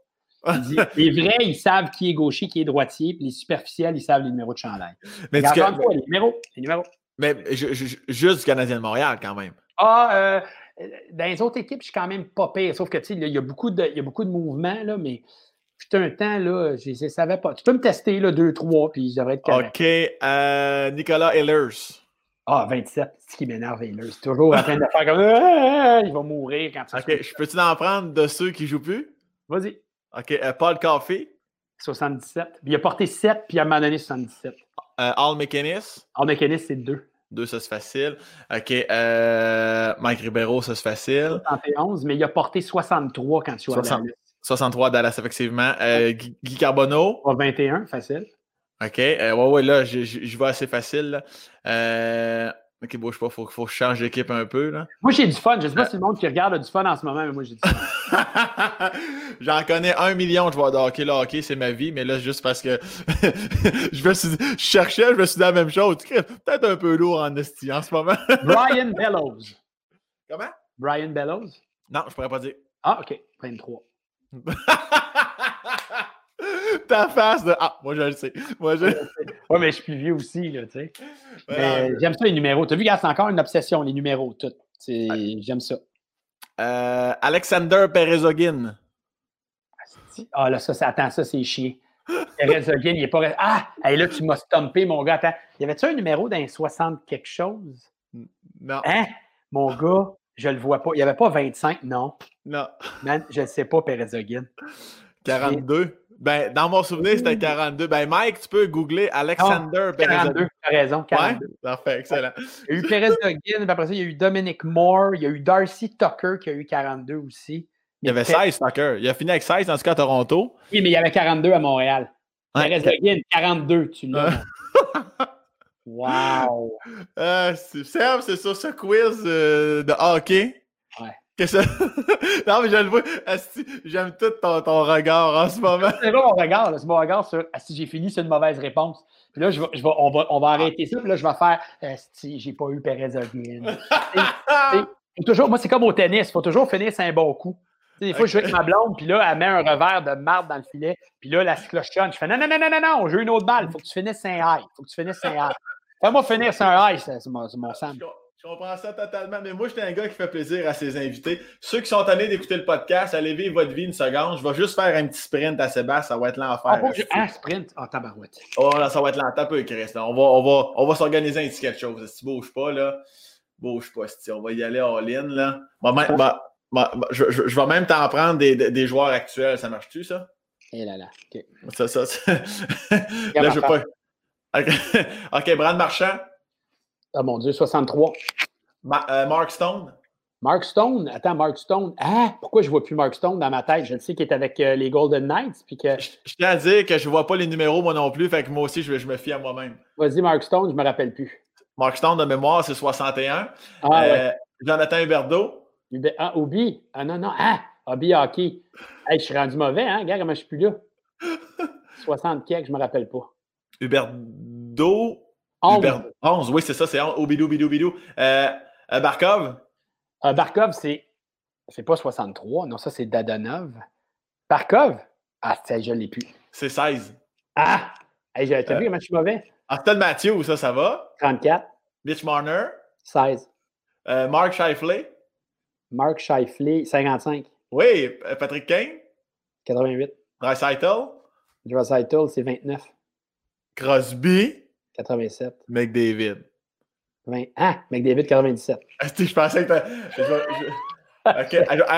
Il dit, (laughs) les vrais, ils savent qui est gaucher, qui est droitier, puis les superficiels, ils savent les numéros de chandail. Mais tu que... les numéros, les numéros. Mais juste du Canadien de Montréal, quand même. Ah, euh, dans les autres équipes, je suis quand même pas pire. Sauf que, tu sais, il y, a beaucoup de, il y a beaucoup de mouvements, là, mais tout un temps, là, je ne savais pas. Tu peux me tester, là, deux, trois, puis je devrais être correct. OK. Euh, Nicolas Ehlers. Ah, 27, c'est ce qui m'énerve, C'est toujours en train de faire comme ah, il va mourir quand tu Ok, je peux-tu en prendre de ceux qui jouent plus? Vas-y. OK, euh, Paul Coffey. 77. il a porté 7, puis il a m'a donné 77. Euh, Al McInnes. Al McInnes, c'est 2. 2, ça c'est facile. OK, euh, Mike Ribeiro, ça c'est facile. 71, mais il a porté 63 quand tu as 60, 63 à Dallas, effectivement. Euh, Guy Carbonneau. 21, facile. OK. Euh, ouais, ouais, là, je vais assez facile. Euh, ok, sais pas, faut, faut que je change d'équipe un peu. Là. Moi, j'ai du fun. Je sais pas si le monde qui regarde a du fun en ce moment, mais moi, j'ai du fun. (laughs) J'en connais un million de joueurs de hockey. Le hockey, c'est ma vie, mais là, juste parce que (laughs) je, me suis... je cherchais, je me suis dit la même chose. Peut-être un peu lourd en esti en ce moment. (laughs) Brian Bellows. Comment? Brian Bellows? Non, je pourrais pas dire. Ah, OK. 23. (laughs) Ta face de Ah, moi je le sais. Moi, je... ouais, mais je suis plus vieux aussi, là, tu sais. j'aime ça les numéros. Tu as vu, c'est encore une obsession, les numéros, tout. J'aime ça. Euh, Alexander Perezogin. Ah, là, ça, attends, ça, c'est chier. Perezogin, il est pas. Ah! Hey, là, tu m'as stompé, mon gars. Attends, y avait-tu un numéro d'un 60 quelque chose? Non. Hein? Mon gars, je le vois pas. Il n'y avait pas 25, non. Non. Man, je ne sais pas, Perezogin. 42. Ben, dans mon souvenir, c'était 42. Ben, Mike, tu peux googler Alexander oh, 42, tu as raison. 42. Ouais? Parfait, excellent. Il y a eu Perez Duggan, après ça, il y a eu Dominic Moore, il y a eu Darcy Tucker qui a eu 42 aussi. Il y avait 16 Tucker. Il a fini avec 16 dans ce cas à Toronto. Oui, mais il y avait 42 à Montréal. Ouais. Perez Duggan, 42, tu l'as. (laughs) wow! Euh, c'est c'est sur ce quiz euh, de hockey. Ouais. (laughs) non, mais je le vois. J'aime tout ton, ton, regard en ce moment. C'est pas mon regard, c'est mon regard sur si j'ai fini, c'est une mauvaise réponse. Puis là, je vais, je vais, on, va, on va arrêter ça, puis là, je vais faire si j'ai pas eu Perez (laughs) toujours, Moi, c'est comme au tennis, il faut toujours finir sur un bon coup. des fois, je joue avec ma blonde, puis là, elle met un revers de marde dans le filet, puis là, la cloche Je fais non, non, non, non, non, non, j'ai une autre balle, il faut que tu finisses un high. Il faut que tu finisses un high. Fais-moi finir sur un high, c'est mon, mon Sam. Je comprends ça totalement, mais moi, j'étais un gars qui fait plaisir à ses invités. Ceux qui sont allés d'écouter le podcast, allez vivre votre vie une seconde. Je vais juste faire un petit sprint à Sébastien, ça va être l'enfer. Ah, un sprint? Ah, oh, tabarouette. Oh, là, ça va être lent. un peu, Chris. On va, on va, on va s'organiser un petit quelque chose. Si tu bouges pas, là, bouge pas. Si on va y aller all-in, là. je, je, je, vais même t'en prendre des, des, joueurs actuels. Ça marche-tu, ça? Eh là là, OK. Ça, ça, ça. là, je veux pas... (laughs) OK, Brad Marchand. Ah mon Dieu, 63. Euh, Mark Stone. Mark Stone, attends, Mark Stone. Ah, pourquoi je ne vois plus Mark Stone dans ma tête? Je le sais qu'il est avec euh, les Golden Knights. Puis que... Je, tiens à dire que je ne vois pas les numéros, moi non plus. Fait que moi aussi, je, je me fie à moi-même. Vas-y, Mark Stone, je ne me rappelle plus. Mark Stone, de mémoire, c'est 61. Ah, euh, Jonathan Huberdeau. Ah, Obi. Ah, non, non. Ah, Obi Hockey. Hey, je suis rendu mauvais, hein? Regarde comment je suis plus là. (laughs) 60 quelques, je ne me rappelle pas. Huberdeau. 11. 11, oui, c'est ça, c'est 11. Obidou, bidou, bidou. Euh, euh, Barkov? Euh, Barkov, c'est. C'est pas 63, non, ça c'est Dadonov. Barkov? Ah, je ne l'ai plus. C'est 16. Ah! Hey, T'as vu comment je suis mauvais? Aston Matthew, ça, ça va? 34. Mitch Marner? 16. Mark Shifley? Mark Shifley, 55. Oui, Patrick Kane? 88. Dreisaitl? Dreisaitl, c'est 29. Crosby? 87. McDavid. 20... (laughs) Ah, McDavid, 97. je pensais que OK.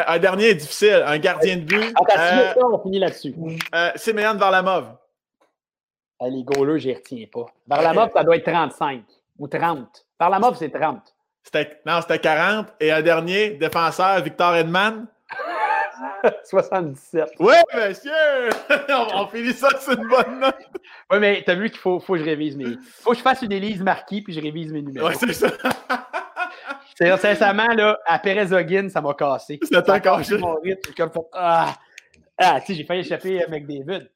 Un, dernier difficile. Un gardien de but. Attends, euh, on finit là-dessus. Euh, Simeon Varlamov. Ah, les goalers, je les retiens pas. Varlamov, ça doit être 35 ou 30. Varlamov, c'est 30. Non, c'était 40. Et un dernier, défenseur, Victor Edman. (laughs) 77. Oui, monsieur! (laughs) on, finit ça sur une bonne note. Oui, mais tu as vu qu'il faut, faut que je révise mes. faut que je fasse une élise marquée puis je révise mes numéros. Oui, c'est ça. (laughs) c'est sincèrement, là, à Perez Hoggin, ça m'a cassé. Ça t'a cassé. Mon rythme, comme Ah, ah tu sais, j'ai failli échapper avec David.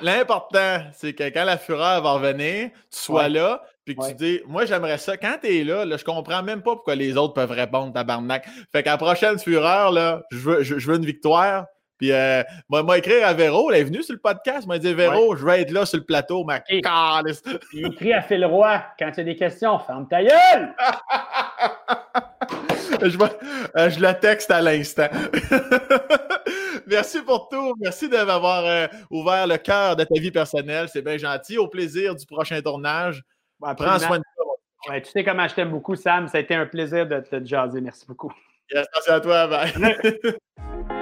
L'important, c'est que quand la fureur va revenir, tu sois là, puis que tu dis, moi j'aimerais ça. Quand tu es là, là, je comprends même pas pourquoi les autres peuvent répondre, tabarnak. Fait qu'à la prochaine fureur, là, je veux, je, veux une victoire. Puis, euh, moi, écrire à Véro, elle est venue sur le podcast, m'a dit Véro, je vais être là sur le plateau, ma (laughs) Il écrit à Phil Roy quand tu as des questions, ferme ta gueule! (laughs) je, euh, je le texte à l'instant. (laughs) Merci pour tout. Merci de m'avoir euh, ouvert le cœur de ta vie personnelle. C'est bien gentil. Au plaisir du prochain tournage. Prends soin de toi. tu sais comment je t'aime beaucoup, Sam. Ça a été un plaisir de te jaser. Merci beaucoup. merci à toi. Bye. (laughs)